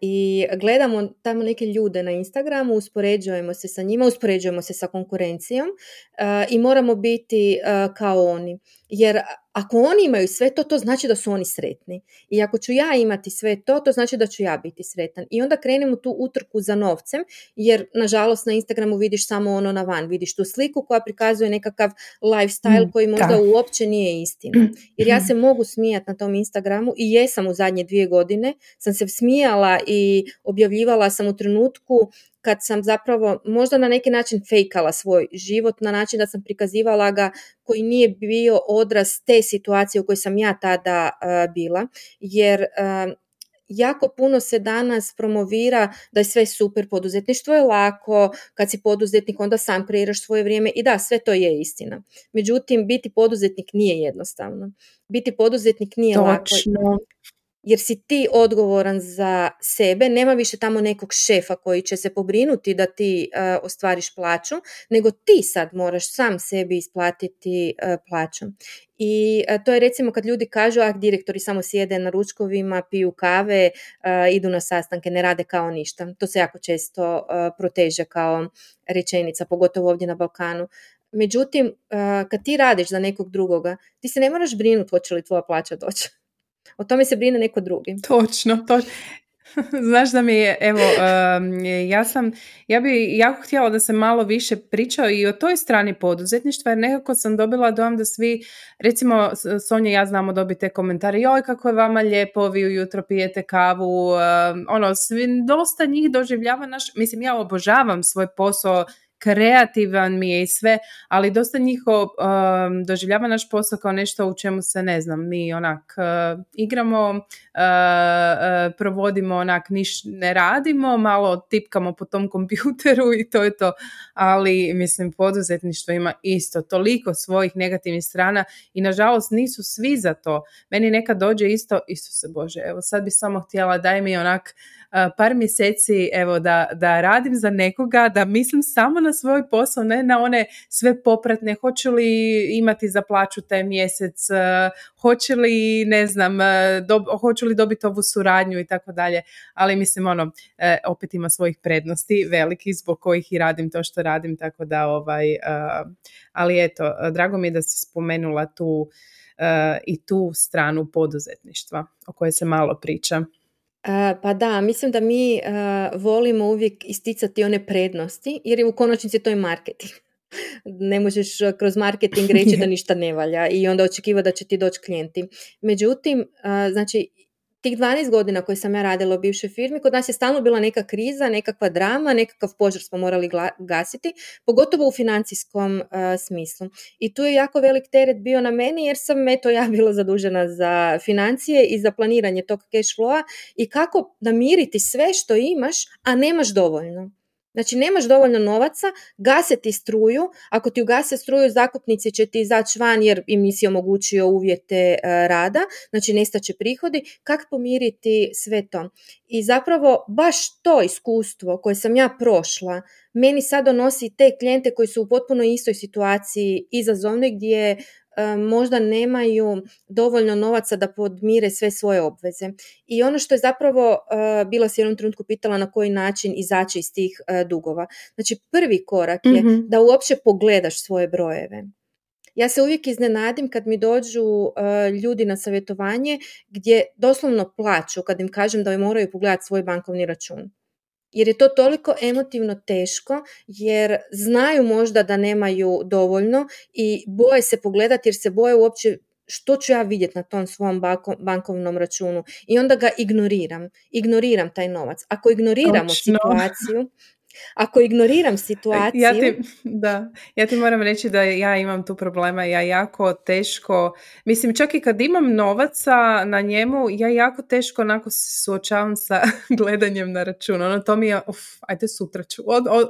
I gledamo tamo neke ljude na Instagramu, uspoređujemo se sa njima, uspoređujemo se sa konkurencijom i moramo biti kao oni. Jer ako oni imaju sve to, to znači da su oni sretni. I ako ću ja imati sve to, to znači da ću ja biti sretan. I onda krenemo tu utrku za novcem, jer nažalost na Instagramu vidiš samo ono na van, vidiš tu sliku koja prikazuje nekakav lifestyle mm, koji možda uopće nije istina. Jer ja se mogu smijati na tom Instagramu i jesam u zadnje dvije godine, sam se smijala i objavljivala sam u trenutku kad sam zapravo možda na neki način fejkala svoj život na način da sam prikazivala ga koji nije bio odraz te situacije u kojoj sam ja tada bila jer jako puno se danas promovira da je sve super, poduzetništvo je lako, kad si poduzetnik onda sam kreiraš svoje vrijeme i da, sve to je istina. Međutim, biti poduzetnik nije jednostavno. Biti poduzetnik nije Točno. lako jer si ti odgovoran za sebe, nema više tamo nekog šefa koji će se pobrinuti da ti uh, ostvariš plaću, nego ti sad moraš sam sebi isplatiti uh, plaću. I uh, to je recimo kad ljudi kažu, ah, direktori samo sjede na ručkovima, piju kave, idu na sastanke, ne rade kao ništa. To se jako često proteže kao rečenica, pogotovo ovdje na Balkanu. Međutim, kad ti radiš za nekog drugoga, ti se ne moraš brinuti hoće li tvoja plaća doći o tome se brine neko drugi. Točno, točno. Znaš da mi je, evo, ja sam, ja bi jako htjela da se malo više pričao i o toj strani poduzetništva, jer nekako sam dobila dojam da svi, recimo Sonja ja znamo dobiti te komentare, joj kako je vama lijepo, vi ujutro pijete kavu, ono, svi, dosta njih doživljava naš, mislim ja obožavam svoj posao, kreativan mi je i sve, ali dosta njiho um, doživljava naš posao kao nešto u čemu se ne znam, mi onak uh, igramo, uh, uh, provodimo onak, niš ne radimo, malo tipkamo po tom kompjuteru i to je to, ali mislim poduzetništvo ima isto toliko svojih negativnih strana i nažalost nisu svi za to. Meni nekad dođe isto, isto se Bože, evo sad bi samo htjela daj mi onak par mjeseci evo da, da radim za nekoga, da mislim samo na svoj posao, ne na one sve popratne, hoću li imati za plaću taj mjesec, hoće li, ne znam, dob, hoću li dobiti ovu suradnju i tako dalje, ali mislim ono, e, opet ima svojih prednosti velikih zbog kojih i radim to što radim, tako da ovaj, ali eto, drago mi je da si spomenula tu i tu stranu poduzetništva o kojoj se malo priča pa da, mislim da mi volimo uvijek isticati one prednosti, jer je u konačnici to je marketing. ne možeš kroz marketing reći da ništa ne valja i onda očekiva da će ti doći klijenti. Međutim, znači tih 12 godina koje sam ja radila u bivšoj firmi, kod nas je stalno bila neka kriza, nekakva drama, nekakav požar smo morali gasiti, pogotovo u financijskom uh, smislu. I tu je jako velik teret bio na meni jer sam eto ja bila zadužena za financije i za planiranje tog cash flowa i kako namiriti sve što imaš, a nemaš dovoljno. Znači nemaš dovoljno novaca, gase ti struju, ako ti ugase struju zakupnici će ti izaći van jer im nisi omogućio uvjete e, rada, znači nestaće prihodi, kako pomiriti sve to? I zapravo baš to iskustvo koje sam ja prošla, meni sad donosi te klijente koji su u potpuno istoj situaciji izazovnoj gdje možda nemaju dovoljno novaca da podmire sve svoje obveze. I ono što je zapravo, bila se jednom trenutku pitala na koji način izaći iz tih dugova. Znači prvi korak je mhm. da uopće pogledaš svoje brojeve. Ja se uvijek iznenadim kad mi dođu ljudi na savjetovanje gdje doslovno plaću kad im kažem da moraju pogledati svoj bankovni račun jer je to toliko emotivno teško jer znaju možda da nemaju dovoljno i boje se pogledati jer se boje uopće što ću ja vidjeti na tom svom bankovnom računu i onda ga ignoriram. Ignoriram taj novac. Ako ignoriramo situaciju, ako ignoriram situaciju... Ja ti, da, ja ti moram reći da ja imam tu problema, ja jako teško, mislim čak i kad imam novaca na njemu, ja jako teško onako se suočavam sa gledanjem na račun, ono to mi je, uf, ajde sutra ću,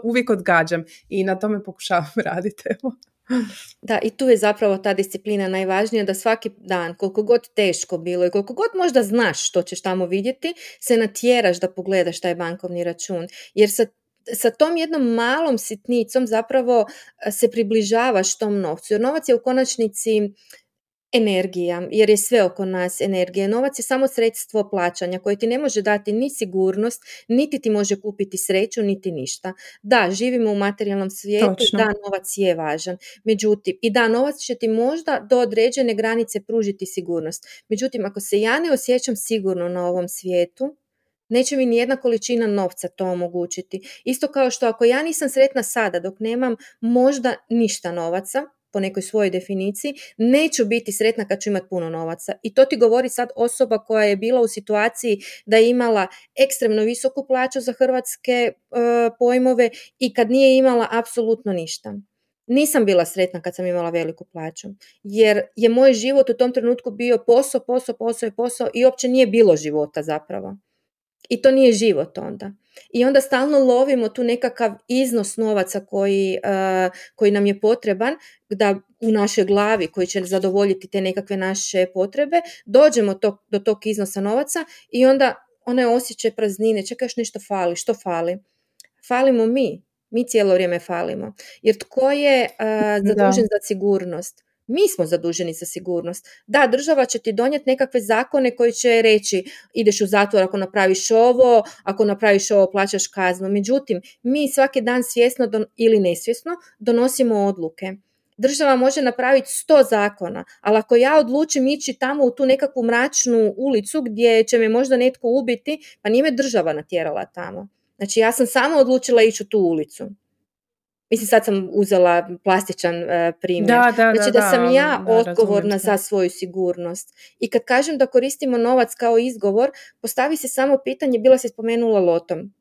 uvijek odgađam i na tome pokušavam raditi, evo. Da, i tu je zapravo ta disciplina najvažnija da svaki dan, koliko god teško bilo i koliko god možda znaš što ćeš tamo vidjeti, se natjeraš da pogledaš taj bankovni račun. Jer sa sa tom jednom malom sitnicom zapravo e, se približavaš tom novcu. Jer novac je u konačnici energija, jer je sve oko nas energija. Novac je samo sredstvo plaćanja koje ti ne može dati ni sigurnost, niti ti može kupiti sreću, niti ništa. Da, živimo u materijalnom svijetu, da, novac je važan. Međutim, i da, novac će ti možda do određene granice pružiti sigurnost. Međutim, ako se ja ne osjećam sigurno na ovom svijetu, Neće mi nijedna količina novca to omogućiti. Isto kao što ako ja nisam sretna sada dok nemam možda ništa novaca, po nekoj svojoj definiciji, neću biti sretna kad ću imati puno novaca. I to ti govori sad osoba koja je bila u situaciji da je imala ekstremno visoku plaću za hrvatske e, pojmove i kad nije imala apsolutno ništa. Nisam bila sretna kad sam imala veliku plaću, jer je moj život u tom trenutku bio posao, posao, posao i posao i uopće nije bilo života zapravo. I to nije život onda. I onda stalno lovimo tu nekakav iznos novaca koji, koji nam je potreban da u našoj glavi koji će zadovoljiti te nekakve naše potrebe, dođemo to, do tog iznosa novaca i onda onaj osjećaj praznine, čekaj još nešto fali, što fali? Falimo mi, mi cijelo vrijeme falimo. Jer tko je zadužen za sigurnost? Mi smo zaduženi za sigurnost. Da, država će ti donijeti nekakve zakone koji će reći ideš u zatvor ako napraviš ovo, ako napraviš ovo plaćaš kaznu. Međutim, mi svaki dan svjesno ili nesvjesno donosimo odluke. Država može napraviti sto zakona, ali ako ja odlučim ići tamo u tu nekakvu mračnu ulicu gdje će me možda netko ubiti, pa nije me država natjerala tamo. Znači ja sam samo odlučila ići u tu ulicu. Mislim, sad sam uzela plastičan uh, primjer. Da, da, znači da, sam ja odgovorna za svoju sigurnost. I kad kažem da koristimo novac kao izgovor, postavi se samo pitanje, bila se spomenula lotom.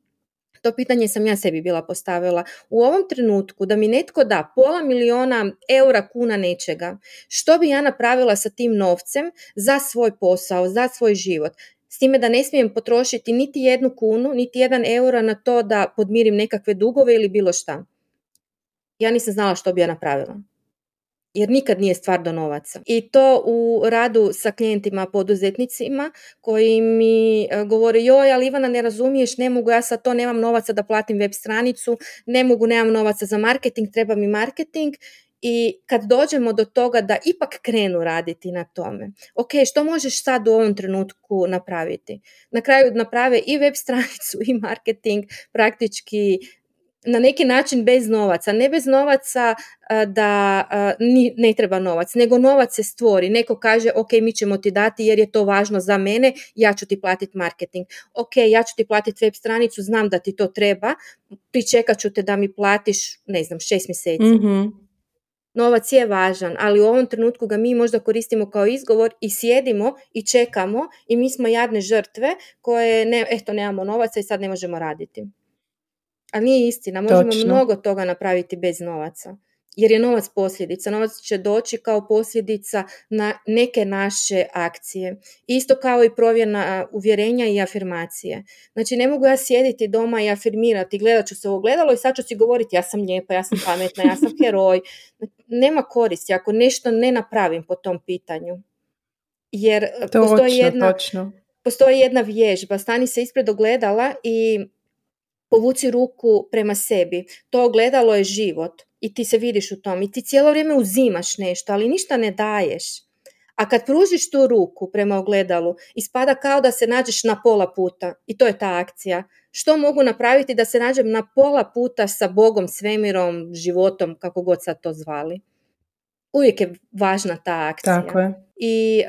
To pitanje sam ja sebi bila postavila. U ovom trenutku da mi netko da pola miliona eura kuna nečega, što bi ja napravila sa tim novcem za svoj posao, za svoj život? S time da ne smijem potrošiti niti jednu kunu, niti jedan euro na to da podmirim nekakve dugove ili bilo šta ja nisam znala što bi ja napravila. Jer nikad nije stvar do novaca. I to u radu sa klijentima, poduzetnicima koji mi e, govore joj, ali Ivana ne razumiješ, ne mogu ja sad to, nemam novaca da platim web stranicu, ne mogu, nemam novaca za marketing, treba mi marketing. I kad dođemo do toga da ipak krenu raditi na tome, ok, što možeš sad u ovom trenutku napraviti? Na kraju naprave i web stranicu i marketing, praktički na neki način bez novaca, ne bez novaca da ne treba novac, nego novac se stvori. Neko kaže, ok, mi ćemo ti dati jer je to važno za mene, ja ću ti platiti marketing. Ok, ja ću ti platiti web stranicu, znam da ti to treba, pričekat ću te da mi platiš, ne znam, šest mjeseci. mm Novac je važan, ali u ovom trenutku ga mi možda koristimo kao izgovor i sjedimo i čekamo i mi smo jadne žrtve koje, ne, eto, nemamo novaca i sad ne možemo raditi. Ali nije istina, možemo mnogo toga napraviti bez novaca. Jer je novac posljedica. Novac će doći kao posljedica na neke naše akcije. Isto kao i provjena uvjerenja i afirmacije. Znači ne mogu ja sjediti doma i afirmirati, gledat ću se u ogledalo i sad ću si govoriti ja sam lijepa, ja sam pametna, ja sam heroj. Nema koristi ako nešto ne napravim po tom pitanju. Jer postoji, jedna, postoji jedna vježba, stani se ispred ogledala i povuci ruku prema sebi. To ogledalo je život i ti se vidiš u tom i ti cijelo vrijeme uzimaš nešto, ali ništa ne daješ. A kad pružiš tu ruku prema ogledalu, ispada kao da se nađeš na pola puta i to je ta akcija. Što mogu napraviti da se nađem na pola puta sa Bogom, svemirom, životom, kako god sad to zvali? Uvijek je važna ta akcija. Tako je. I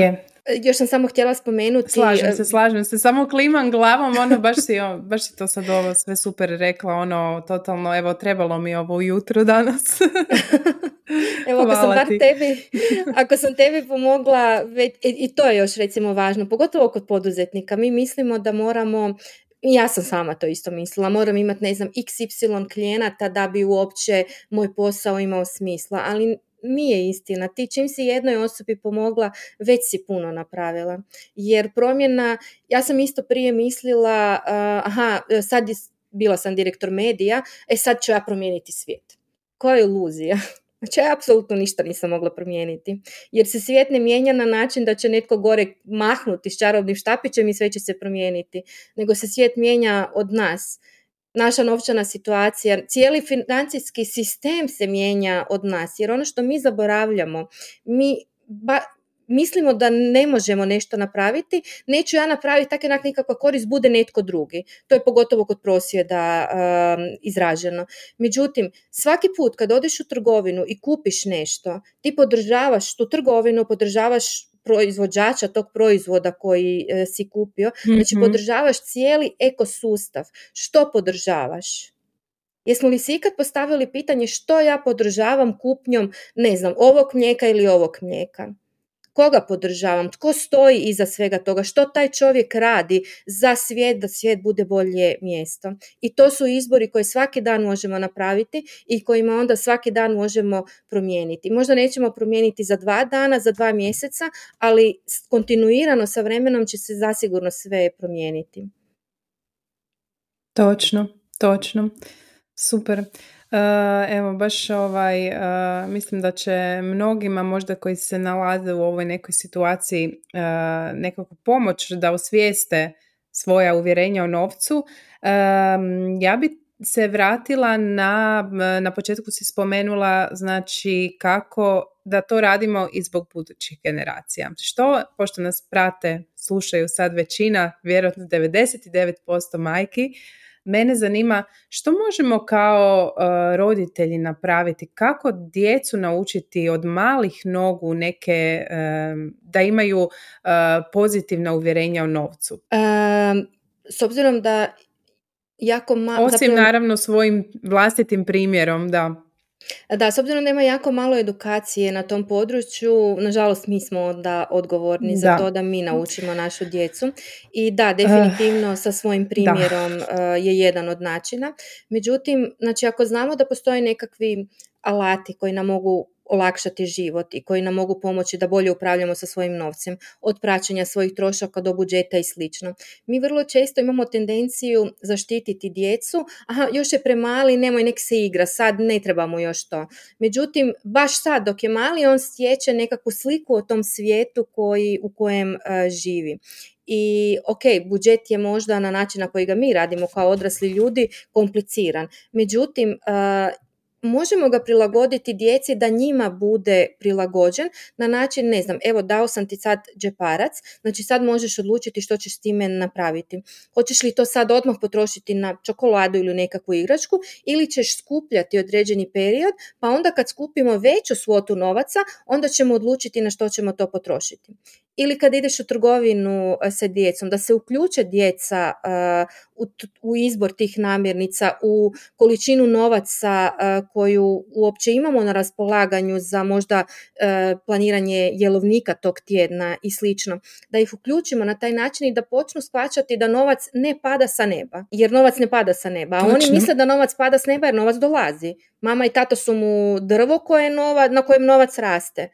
je. E, još sam samo htjela spomenuti... Slažem e, se, slažem se. Samo klimam glavom, ono, baš si, baš si to sad ovo sve super rekla, ono, totalno, evo, trebalo mi ovo ujutro danas. evo, ako sam bar tebi, ako sam tebi pomogla, već, i to je još recimo važno, pogotovo kod poduzetnika, mi mislimo da moramo ja sam sama to isto mislila, moram imati ne znam xy klijenata da bi uopće moj posao imao smisla, ali nije istina. Ti čim si jednoj osobi pomogla, već si puno napravila. Jer promjena, ja sam isto prije mislila, aha, sad je, bila sam direktor medija, e sad ću ja promijeniti svijet. Koja je iluzija? Znači ja apsolutno ništa nisam mogla promijeniti. Jer se svijet ne mijenja na način da će netko gore mahnuti s čarobnim štapićem i sve će se promijeniti. Nego se svijet mijenja od nas naša novčana situacija, cijeli financijski sistem se mijenja od nas, jer ono što mi zaboravljamo, mi mislimo da ne možemo nešto napraviti, neću ja napraviti tako jednak nikakva korist, bude netko drugi. To je pogotovo kod prosvjeda um, izraženo. Međutim, svaki put kad odeš u trgovinu i kupiš nešto, ti podržavaš tu trgovinu, podržavaš proizvođača tog proizvoda koji e, si kupio, mm znači mhm. podržavaš cijeli ekosustav. Što podržavaš? Jesmo li si ikad postavili pitanje što ja podržavam kupnjom, ne znam, ovog mlijeka ili ovog mlijeka? Koga podržavam, tko stoji iza svega toga, što taj čovjek radi za svijet, da svijet bude bolje mjesto. I to su izbori koje svaki dan možemo napraviti i kojima onda svaki dan možemo promijeniti. Možda nećemo promijeniti za dva dana, za dva mjeseca, ali kontinuirano sa vremenom će se zasigurno sve promijeniti. Točno, točno. Super. E, evo, baš ovaj, e, mislim da će mnogima možda koji se nalaze u ovoj nekoj situaciji uh, nekako pomoć da osvijeste svoja uvjerenja o novcu. ja bi se vratila na, na početku si spomenula znači kako da to radimo i zbog budućih generacija. Što, pošto nas prate, slušaju sad većina, vjerojatno 99% majki, mene zanima što možemo kao uh, roditelji napraviti, kako djecu naučiti od malih nogu neke, um, da imaju uh, pozitivna uvjerenja o novcu. Um, s obzirom da jako malo... Osim naravno svojim vlastitim primjerom, da. Da, s obzirom da ima jako malo edukacije na tom području, nažalost mi smo onda odgovorni za to da mi naučimo našu djecu. I da, eh, definitivno sa svojim primjerom eh, je jedan od načina. Međutim, znači ako znamo da postoje nekakvi alati koji nam mogu olakšati život i koji nam mogu pomoći da bolje upravljamo sa svojim novcem, od praćenja svojih trošaka do budžeta i slično. Mi vrlo često imamo tendenciju zaštititi djecu, aha, još je premali, nemoj nek se igra, sad ne trebamo još to. Međutim, baš sad dok je mali, on stječe nekakvu sliku o tom svijetu koji, u kojem e, živi i ok, budžet je možda na način na koji ga mi radimo kao odrasli ljudi kompliciran. Međutim, uh, možemo ga prilagoditi djeci da njima bude prilagođen na način, ne znam, evo dao sam ti sad džeparac, znači sad možeš odlučiti što ćeš s time napraviti. Hoćeš li to sad odmah potrošiti na čokoladu ili nekakvu igračku ili ćeš skupljati određeni period, pa onda kad skupimo veću svotu novaca, onda ćemo odlučiti na što ćemo to potrošiti ili kad ideš u trgovinu e, sa djecom, da se uključe djeca e, u, izbor tih namirnica, u količinu novaca e, koju uopće imamo na raspolaganju za možda planiranje jelovnika tog tjedna i slično, da ih uključimo na taj način i da počnu shvaćati da novac ne pada sa neba, jer novac ne pada sa neba, a oni misle da novac pada s neba jer novac dolazi. Mama i tato su mu drvo koje nova, na kojem novac raste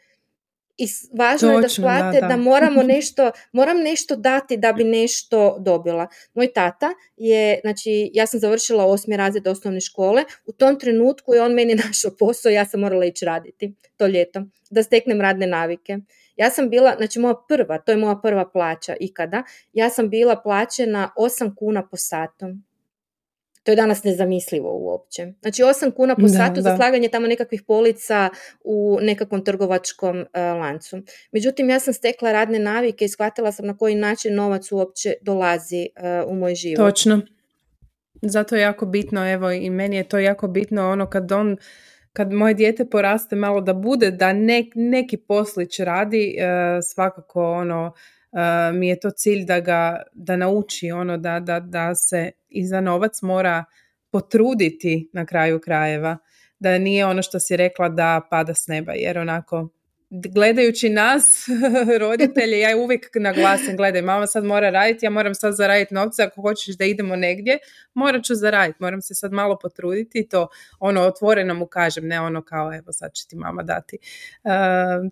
i važno je da shvate da, moramo nešto, moram nešto dati da bi nešto dobila. Moj tata je, znači ja sam završila osmi razred osnovne škole, u tom trenutku je on meni našao posao, ja sam morala ići raditi to ljeto, da steknem radne navike. Ja sam bila, znači moja prva, to je moja prva plaća ikada, ja sam bila plaćena 8 kuna po satu. To je danas nezamislivo uopće. Znači 8 kuna po satu za slaganje tamo nekakvih polica u nekakvom trgovačkom uh, lancu. Međutim, ja sam stekla radne navike i shvatila sam na koji način novac uopće dolazi uh, u moj život. Točno. Zato je jako bitno, evo i meni je to jako bitno ono kad on kad moje dijete poraste malo da bude da neki poslić radi uh, svakako ono mi je to cilj da ga da nauči ono da, da, da se i za novac mora potruditi na kraju krajeva. Da nije ono što si rekla da pada s neba jer onako gledajući nas roditelje ja uvijek naglasim gledaj mama sad mora raditi ja moram sad zaraditi novce ako hoćeš da idemo negdje morat ću zaraditi moram se sad malo potruditi to ono otvoreno mu kažem ne ono kao evo sad će ti mama dati.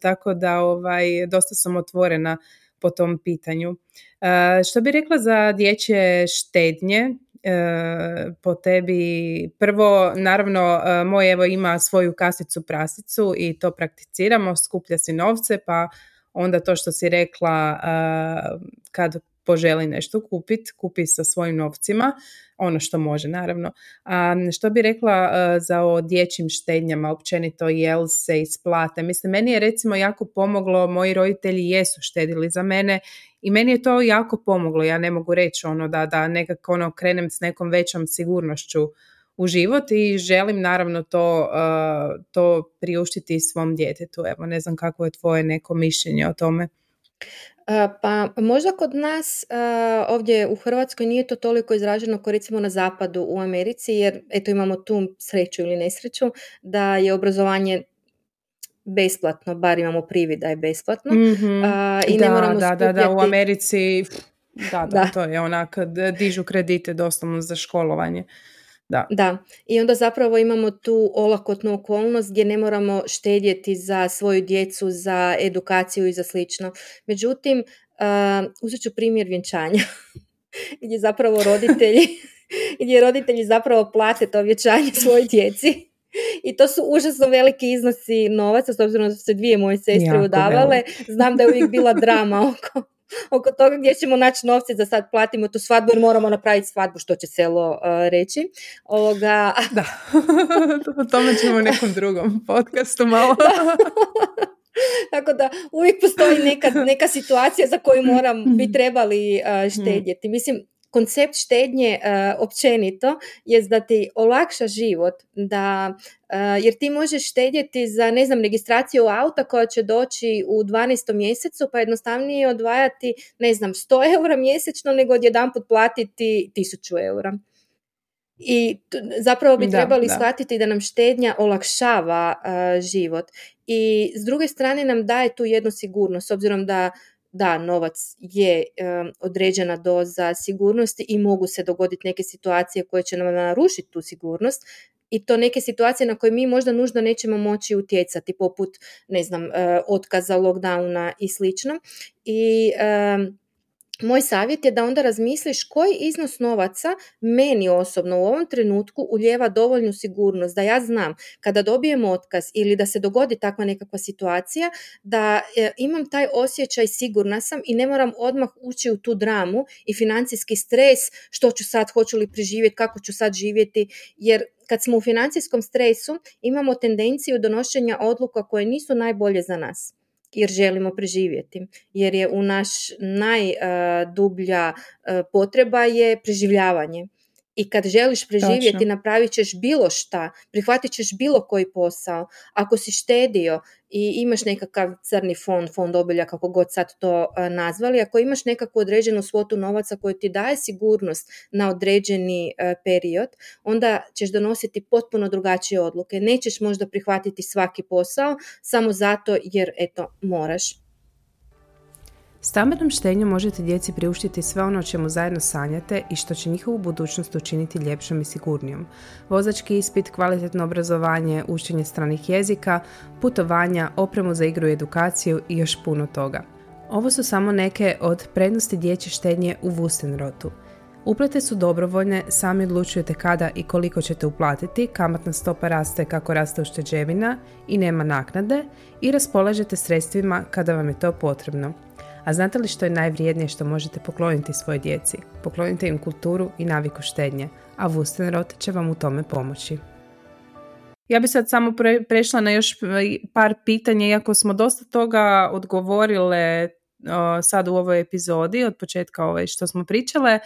Tako da ovaj dosta sam otvorena po tom pitanju. E, što bi rekla za dječje štednje? E, po tebi prvo naravno e, moj evo ima svoju kasicu prasicu i to prakticiramo skuplja si novce pa onda to što si rekla kad poželi nešto kupiti, kupi sa svojim novcima, ono što može naravno. A što bi rekla uh, za o dječjim štednjama, općenito jel se isplate? Mislim, meni je recimo jako pomoglo, moji roditelji jesu štedili za mene i meni je to jako pomoglo. Ja ne mogu reći ono da, da nekako ono krenem s nekom većom sigurnošću u život i želim naravno to, uh, to priuštiti svom djetetu. Evo, ne znam kako je tvoje neko mišljenje o tome. Pa možda kod nas ovdje u Hrvatskoj nije to toliko izraženo kao recimo na zapadu u Americi jer eto imamo tu sreću ili nesreću da je obrazovanje besplatno, bar imamo privid da je besplatno mm i ne moramo da, da, da, u Americi da, da, to je onak dižu kredite doslovno za školovanje. Da. da. I onda zapravo imamo tu olakotnu okolnost gdje ne moramo štedjeti za svoju djecu, za edukaciju i za slično. Međutim, uh, uzet ću primjer vjenčanja gdje zapravo roditelji gdje roditelji zapravo plate to vječanje svojoj djeci. I to su užasno veliki iznosi novaca, s obzirom da su se dvije moje sestre udavale. Znam da je uvijek bila drama oko, oko toga gdje ćemo naći novce za sad platimo tu svadbu jer moramo napraviti svadbu što će selo uh, reći. Ovoga... Da, o tome ćemo u nekom drugom podcastu malo. Tako da uvijek postoji neka, neka situacija za koju moram, bi trebali uh, štedjeti. Mislim, koncept štednje uh, općenito je da ti olakša život, da, uh, jer ti možeš štedjeti za, ne znam, registraciju auta koja će doći u 12. mjesecu, pa jednostavnije odvajati, ne znam, 100 eura mjesečno nego odjedanput platiti 1000 eura. I zapravo bi trebali shvatiti da nam štednja olakšava uh, život. I s druge strane nam daje tu jednu sigurnost, s obzirom da da, novac je određena doza sigurnosti i mogu se dogoditi neke situacije koje će nam narušiti tu sigurnost i to neke situacije na koje mi možda nužno nećemo moći utjecati, poput, ne znam, otkaza, lockdowna i slično. I moj savjet je da onda razmisliš koji iznos novaca meni osobno u ovom trenutku uljeva dovoljnu sigurnost da ja znam kada dobijem otkaz ili da se dogodi takva nekakva situacija da e, imam taj osjećaj sigurna sam i ne moram odmah ući u tu dramu i financijski stres što ću sad, hoću li preživjeti, kako ću sad živjeti jer kad smo u financijskom stresu imamo tendenciju donošenja odluka koje nisu najbolje za nas jer želimo preživjeti. Jer je u naš najdublja e, potreba je preživljavanje. I kad želiš preživjeti, Točno. napravit ćeš bilo šta, prihvatit ćeš bilo koji posao. Ako si štedio i imaš nekakav crni fond, fond obilja, kako god sad to e, nazvali, ako imaš nekakvu određenu svotu novaca koju ti daje sigurnost na određeni e, period, onda ćeš donositi potpuno drugačije odluke. Nećeš možda prihvatiti svaki posao samo zato jer eto moraš. Stambenom štenjom možete djeci priuštiti sve ono o čemu zajedno sanjate i što će njihovu budućnost učiniti ljepšom i sigurnijom. Vozački ispit, kvalitetno obrazovanje, učenje stranih jezika, putovanja, opremu za igru i edukaciju i još puno toga. Ovo su samo neke od prednosti dječje štednje u Wustenrotu. Uplate su dobrovoljne, sami odlučujete kada i koliko ćete uplatiti, kamatna stopa raste kako raste ušteđevina i nema naknade i raspolažete sredstvima kada vam je to potrebno. A znate li što je najvrijednije što možete pokloniti svojoj djeci? Poklonite im kulturu i naviku štednje, a Wustenrot će vam u tome pomoći. Ja bi sad samo prešla na još par pitanja, iako smo dosta toga odgovorile sad u ovoj epizodi, od početka ove što smo pričale.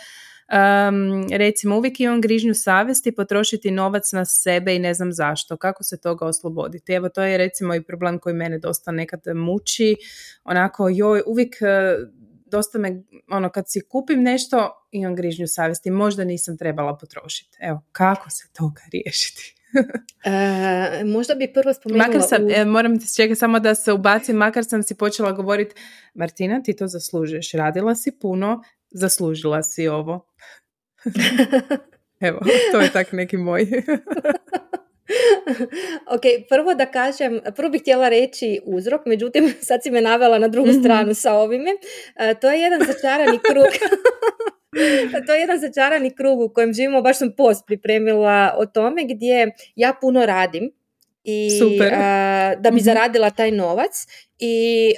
Um, recimo, uvijek imam grižnju savjesti potrošiti novac na sebe i ne znam zašto. Kako se toga osloboditi? Evo, to je recimo i problem koji mene dosta nekad muči. Onako, joj, uvijek e, dosta me, ono, kad si kupim nešto, imam grižnju savjesti. Možda nisam trebala potrošiti. Evo, kako se toga riješiti? e, možda bi prvo spomenula... Makar sam, u... e, moram ti čekati samo da se ubacim, makar sam si počela govoriti Martina, ti to zaslužuješ, radila si puno, zaslužila si ovo. Evo, to je tak neki moj. ok, prvo da kažem, prvo bih htjela reći uzrok, međutim sad si me navela na drugu mhm. stranu sa ovime. E, to je jedan začarani krug. to je jedan začarani krug u kojem živimo, baš sam post pripremila o tome gdje ja puno radim i Super. da bi mhm. zaradila taj novac i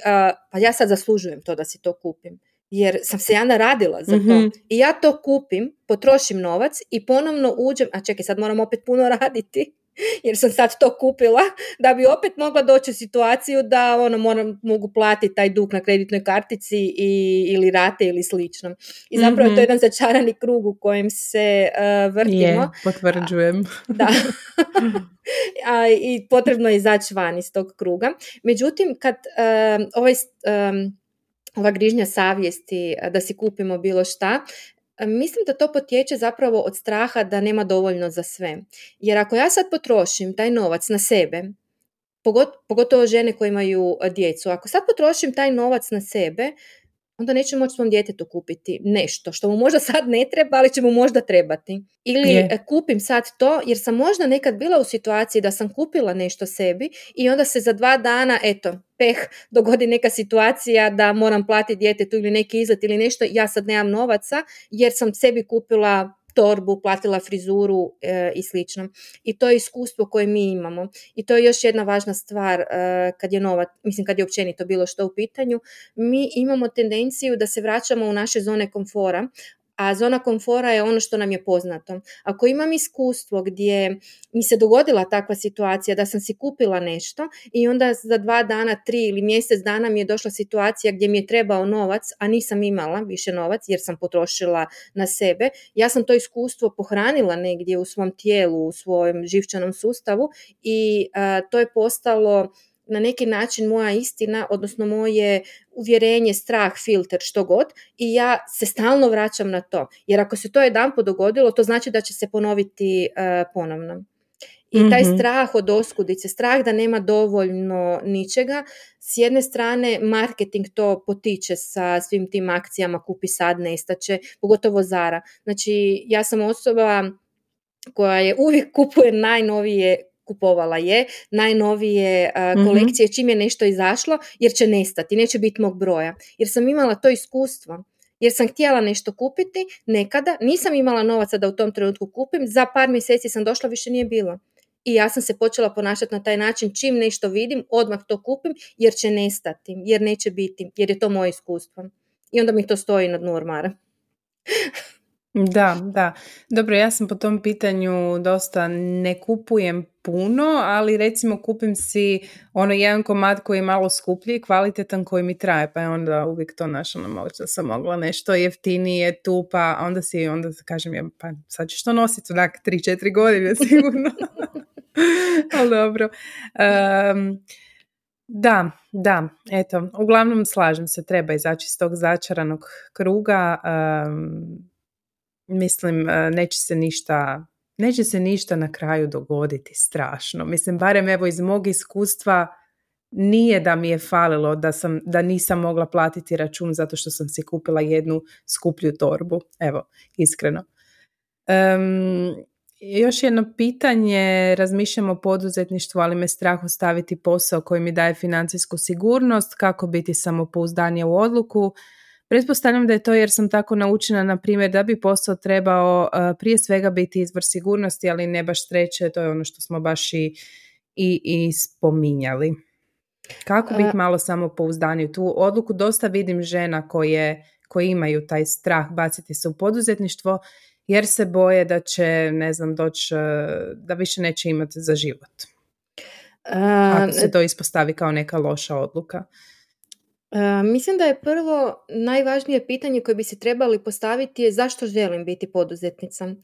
pa ja sad zaslužujem to da si to kupim jer sam se ja naradila za to. Mhm. I ja to kupim, potrošim novac i ponovno uđem, a čekaj, sad moram opet puno raditi, jer sam sad to kupila, da bi opet mogla doći u situaciju da ono, moram, mogu platiti taj dug na kreditnoj kartici i, ili rate ili slično. I zapravo je to mhm. jedan začarani krug u kojem se uh, vrtimo. Je, potvrđujem. da. a, I potrebno je izaći van iz tog kruga. Međutim, kad uh, ovaj... Um, ova grižnja savjesti da si kupimo bilo šta, Mislim da to potječe zapravo od straha da nema dovoljno za sve. Jer ako ja sad potrošim taj novac na sebe, pogotovo žene koje imaju djecu, ako sad potrošim taj novac na sebe, onda neće moći svom djetetu kupiti nešto što mu možda sad ne treba, ali će mu možda trebati. Ili e, kupim sad to jer sam možda nekad bila u situaciji da sam kupila nešto sebi i onda se za dva dana, eto, peh, dogodi neka situacija da moram platiti djetetu ili neki izlet ili nešto, ja sad nemam novaca jer sam sebi kupila torbu, platila frizuru e, i slično. I to je iskustvo koje mi imamo. I to je još jedna važna stvar e, kad je nova, mislim kad je općenito bilo što u pitanju. Mi imamo tendenciju da se vraćamo u naše zone komfora, a zona komfora je ono što nam je poznato. Ako imam iskustvo gdje mi se dogodila takva situacija da sam si kupila nešto i onda za dva dana, tri ili mjesec dana mi je došla situacija gdje mi je trebao novac, a nisam imala više novac jer sam potrošila na sebe, ja sam to iskustvo pohranila negdje u svom tijelu, u svojem živčanom sustavu i to je postalo na neki način moja istina, odnosno moje uvjerenje, strah, filter, što god i ja se stalno vraćam na to. Jer ako se to jedan dogodilo, to znači da će se ponoviti uh, ponovno. I taj mhm. strah od oskudice, strah da nema dovoljno ničega, s jedne strane marketing to potiče sa svim tim akcijama kupi sad, nestaće, pogotovo Zara. Znači ja sam osoba koja je uvijek kupuje najnovije kupovala je najnovije uh, kolekcije čim je nešto izašlo jer će nestati, neće biti mog broja. Jer sam imala to iskustvo. Jer sam htjela nešto kupiti nekada, nisam imala novaca da u tom trenutku kupim, za par mjeseci sam došla, više nije bilo. I ja sam se počela ponašati na taj način, čim nešto vidim, odmah to kupim, jer će nestati, jer neće biti, jer je to moje iskustvo. I onda mi to stoji na dnu ormara. Da, da. Dobro, ja sam po tom pitanju dosta ne kupujem puno, ali recimo kupim si ono jedan komad koji je malo skuplji, kvalitetan koji mi traje, pa je onda uvijek to našo ono, možda sam mogla nešto jeftinije tu, pa onda si, onda kažem ja, pa sad ćeš to nositi onak 3-4 godine sigurno. ali dobro. da, da, eto, uglavnom slažem se, treba izaći iz tog začaranog kruga, mislim, e, neće se ništa neće se ništa na kraju dogoditi strašno. Mislim, barem evo iz mog iskustva nije da mi je falilo da, sam, da nisam mogla platiti račun zato što sam si kupila jednu skuplju torbu. Evo, iskreno. Um, još jedno pitanje, razmišljam o poduzetništvu, ali me strah ostaviti posao koji mi daje financijsku sigurnost, kako biti samopouzdanije u odluku, Pretpostavljam da je to jer sam tako naučena, na primjer, da bi posao trebao uh, prije svega biti izvor sigurnosti, ali ne baš treće, to je ono što smo baš i, i, i spominjali. Kako biti malo samopouzdaniji? Tu odluku dosta vidim žena koje, koje imaju taj strah baciti se u poduzetništvo jer se boje da će, ne znam, doći, uh, da više neće imati za život. Ako se to ispostavi kao neka loša odluka. E, mislim da je prvo najvažnije pitanje koje bi se trebali postaviti je zašto želim biti poduzetnica.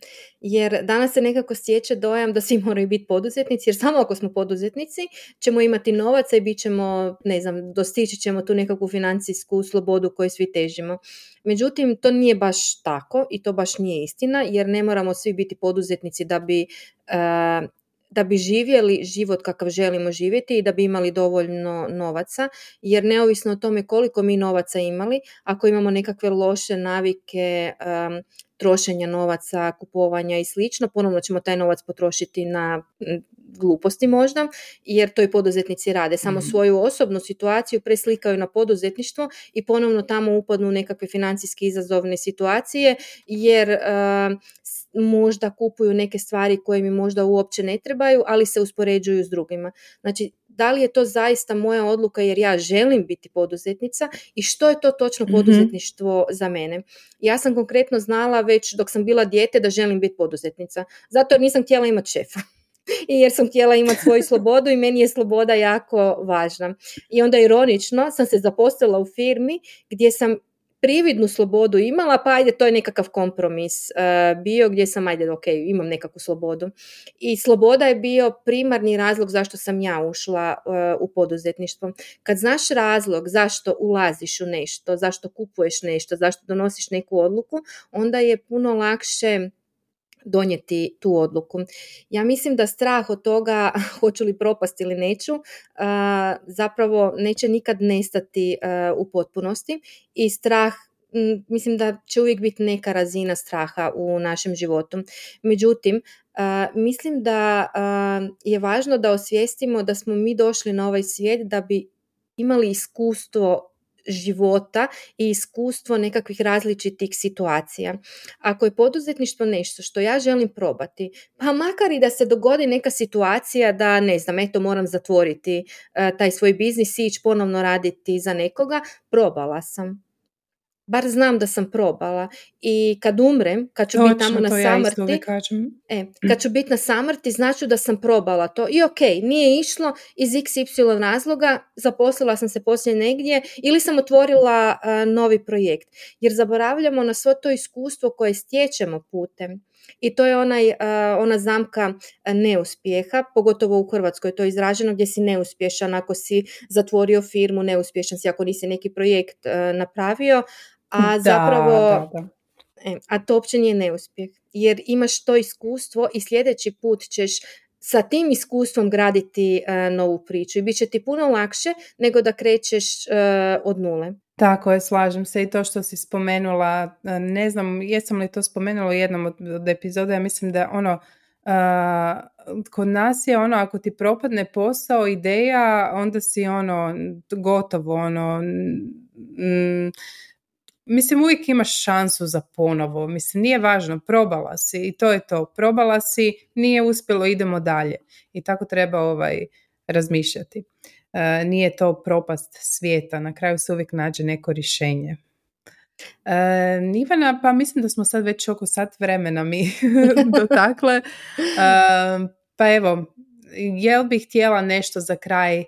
Jer danas se nekako stječe dojam da svi moraju biti poduzetnici, jer samo ako smo poduzetnici ćemo imati novaca i bit ćemo, ne znam, dostići ćemo tu nekakvu financijsku slobodu koju svi težimo. Međutim, to nije baš tako i to baš nije istina, jer ne moramo svi biti poduzetnici da bi uh, da bi živjeli život kakav želimo živjeti i da bi imali dovoljno novaca, jer neovisno o tome koliko mi novaca imali, ako imamo nekakve loše navike um, trošenja novaca, kupovanja i slično, ponovno ćemo taj novac potrošiti na gluposti možda, jer to i poduzetnici rade. Samo mhm. svoju osobnu situaciju preslikaju na poduzetništvo i ponovno tamo upadnu u nekakve financijski izazovne situacije, jer uh, možda kupuju neke stvari koje mi možda uopće ne trebaju, ali se uspoređuju s drugima. Znači, da li je to zaista moja odluka jer ja želim biti poduzetnica i što je to točno mhm. poduzetništvo za mene. Ja sam konkretno znala već dok sam bila dijete da želim biti poduzetnica, zato jer nisam htjela imati šefa. I jer sam htjela imati svoju slobodu i meni je sloboda jako važna. I onda ironično sam se zaposlila u firmi gdje sam prividnu slobodu imala, pa ajde, to je nekakav kompromis uh, bio gdje sam, ajde, ok, imam nekakvu slobodu. I sloboda je bio primarni razlog zašto sam ja ušla uh, u poduzetništvo. Kad znaš razlog zašto ulaziš u nešto, zašto kupuješ nešto, zašto donosiš neku odluku, onda je puno lakše donijeti tu odluku. Ja mislim da strah od toga hoću li propasti ili neću zapravo neće nikad nestati u potpunosti i strah mislim da će uvijek biti neka razina straha u našem životu. Međutim, mislim da je važno da osvijestimo da smo mi došli na ovaj svijet da bi imali iskustvo života i iskustvo nekakvih različitih situacija. Ako je poduzetništvo nešto što ja želim probati, pa makar i da se dogodi neka situacija da ne znam, eto moram zatvoriti e, taj svoj biznis i ići ponovno raditi za nekoga, probala sam bar znam da sam probala. I kad umrem, kad ću biti tamo na samrti, e, kad ću biti na samrti, znači da sam probala to. I ok, nije išlo iz XY razloga, zaposlila sam se poslije negdje ili sam otvorila novi projekt. Jer zaboravljamo na svo to iskustvo koje stječemo putem. I to je onaj, ona zamka neuspjeha, pogotovo u Hrvatskoj. To je izraženo gdje si neuspješan ako si zatvorio firmu, neuspješan si ako nisi neki projekt napravio, a zapravo E, a to uopće nije neuspjeh jer imaš to iskustvo i sljedeći put ćeš sa tim iskustvom graditi e, novu priču i bit će ti puno lakše nego da krećeš e, od nule. Tako je, slažem se i to što si spomenula, ne znam jesam li to spomenula u jednom od, od epizoda, ja mislim da ono, kod nas je ono, ako ti propadne posao, ideja, onda si ono, gotovo, ono, mislim uvijek imaš šansu za ponovo, mislim nije važno, probala si i to je to, probala si, nije uspjelo, idemo dalje i tako treba ovaj razmišljati. E, nije to propast svijeta, na kraju se uvijek nađe neko rješenje. E, Ivana, pa mislim da smo sad već oko sat vremena mi dotakle, e, pa evo, jel bih htjela nešto za kraj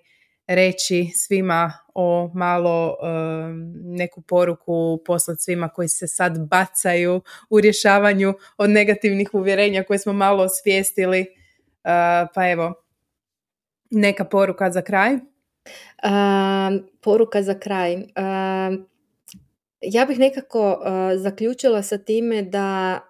reći svima o malo neku poruku poslati svima koji se sad bacaju u rješavanju od negativnih uvjerenja koje smo malo osvijestili. pa evo, neka poruka za kraj? poruka za kraj. ja bih nekako zaključila sa time da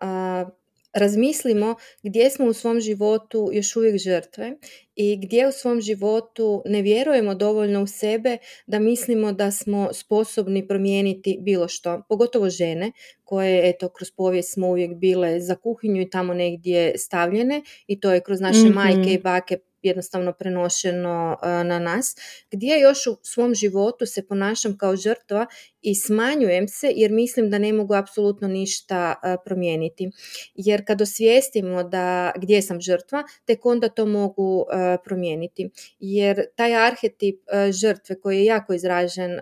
razmislimo gdje smo u svom životu još uvijek žrtve i gdje u svom životu ne vjerujemo dovoljno u sebe da mislimo da smo sposobni promijeniti bilo što, pogotovo žene koje eto kroz povijest smo uvijek bile za kuhinju i tamo negdje stavljene i to je kroz naše majke i bake jednostavno prenošeno na nas, gdje još u svom životu se ponašam kao žrtva i smanjujem se jer mislim da ne mogu apsolutno ništa promijeniti. Jer kad osvijestimo da gdje sam žrtva, tek onda to mogu promijeniti. Jer taj arhetip žrtve koji je jako izražen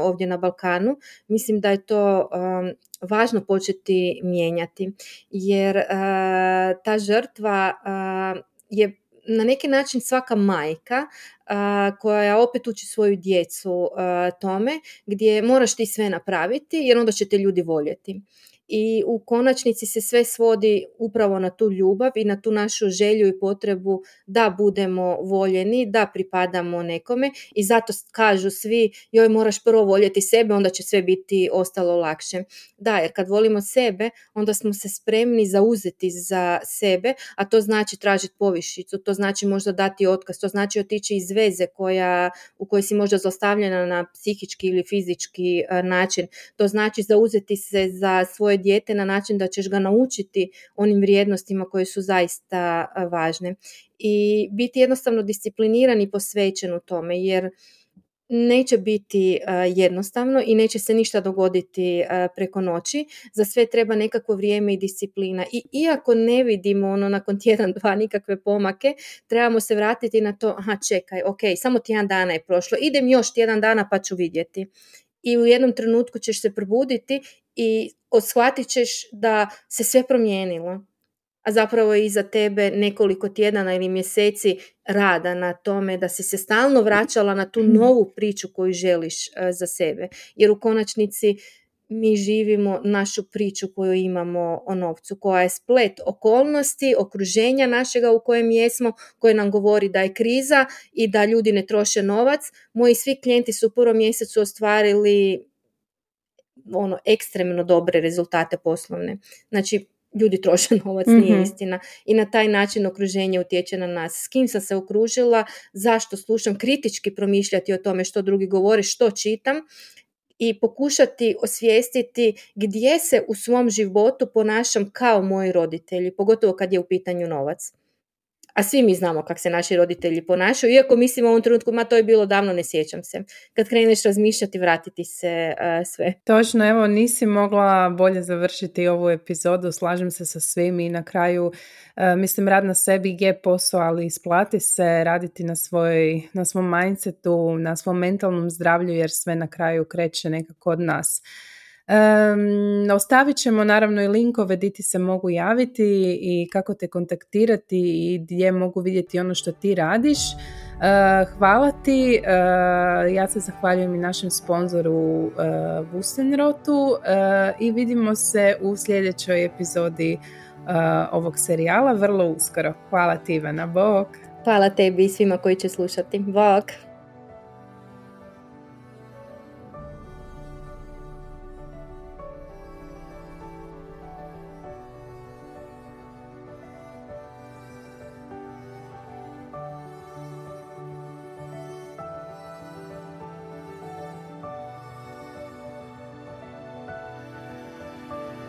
ovdje na Balkanu, mislim da je to važno početi mijenjati. Jer ta žrtva je na neki način svaka majka koja opet uči svoju djecu tome gdje moraš ti sve napraviti jer onda će te ljudi voljeti i u konačnici se sve svodi upravo na tu ljubav i na tu našu želju i potrebu da budemo voljeni, da pripadamo nekome i zato kažu svi joj moraš prvo voljeti sebe, onda će sve biti ostalo lakše. Da, jer kad volimo sebe, onda smo se spremni zauzeti za sebe, a to znači tražiti povišicu, to znači možda dati otkaz, to znači otići iz veze koja, u kojoj si možda zlostavljena na psihički ili fizički način, to znači zauzeti se za svoje dijete na način da ćeš ga naučiti onim vrijednostima koje su zaista važne. I biti jednostavno discipliniran i posvećen u tome jer neće biti jednostavno i neće se ništa dogoditi preko noći. Za sve treba nekakvo vrijeme i disciplina. I iako ne vidimo ono nakon tjedan, dva nikakve pomake, trebamo se vratiti na to, aha čekaj, ok, samo tjedan dana je prošlo, idem još tjedan dana pa ću vidjeti. I u jednom trenutku ćeš se probuditi i shvatit ćeš da se sve promijenilo, a zapravo je iza tebe nekoliko tjedana ili mjeseci rada na tome da si se stalno vraćala na tu novu priču koju želiš e, za sebe. Jer u konačnici mi živimo našu priču koju imamo o novcu, koja je splet okolnosti, okruženja našega u kojem jesmo, koje nam govori da je kriza i da ljudi ne troše novac. Moji svi klijenti su u prvom mjesecu ostvarili ono ekstremno dobre rezultate poslovne. Znači, ljudi troše novac, nije mhm. istina. I na taj način okruženje utječe na nas. S kim sam se okružila, zašto slušam, kritički promišljati o tome što drugi govore, što čitam i pokušati osvijestiti gdje se u svom životu ponašam kao moji roditelji, pogotovo kad je u pitanju novac A svi mi znamo kako se naši roditelji ponašaju, iako mislim u ovom trenutku, ma to je bilo davno, ne sjećam se. Kad kreneš razmišljati, vratiti se sve. Točno, evo, nisi mogla bolje završiti ovu epizodu, slažem se sa svim i na kraju mislim rad na sebi je posao, ali isplati se raditi na, svoj, na svom mindsetu, na svom mentalnom zdravlju jer sve na kraju kreće nekako od nas. Um, ostavit ćemo naravno i linkove gdje ti se mogu javiti i kako te kontaktirati i gdje mogu vidjeti ono što ti radiš. Uh, hvala ti, uh, ja se zahvaljujem i našem sponzoru uh, Vusenrotu i vidimo se u sljedećoj epizodi ovog serijala vrlo uskoro. Hvala ti Ivana, bok! Hvala tebi i svima koji će slušati. Bok!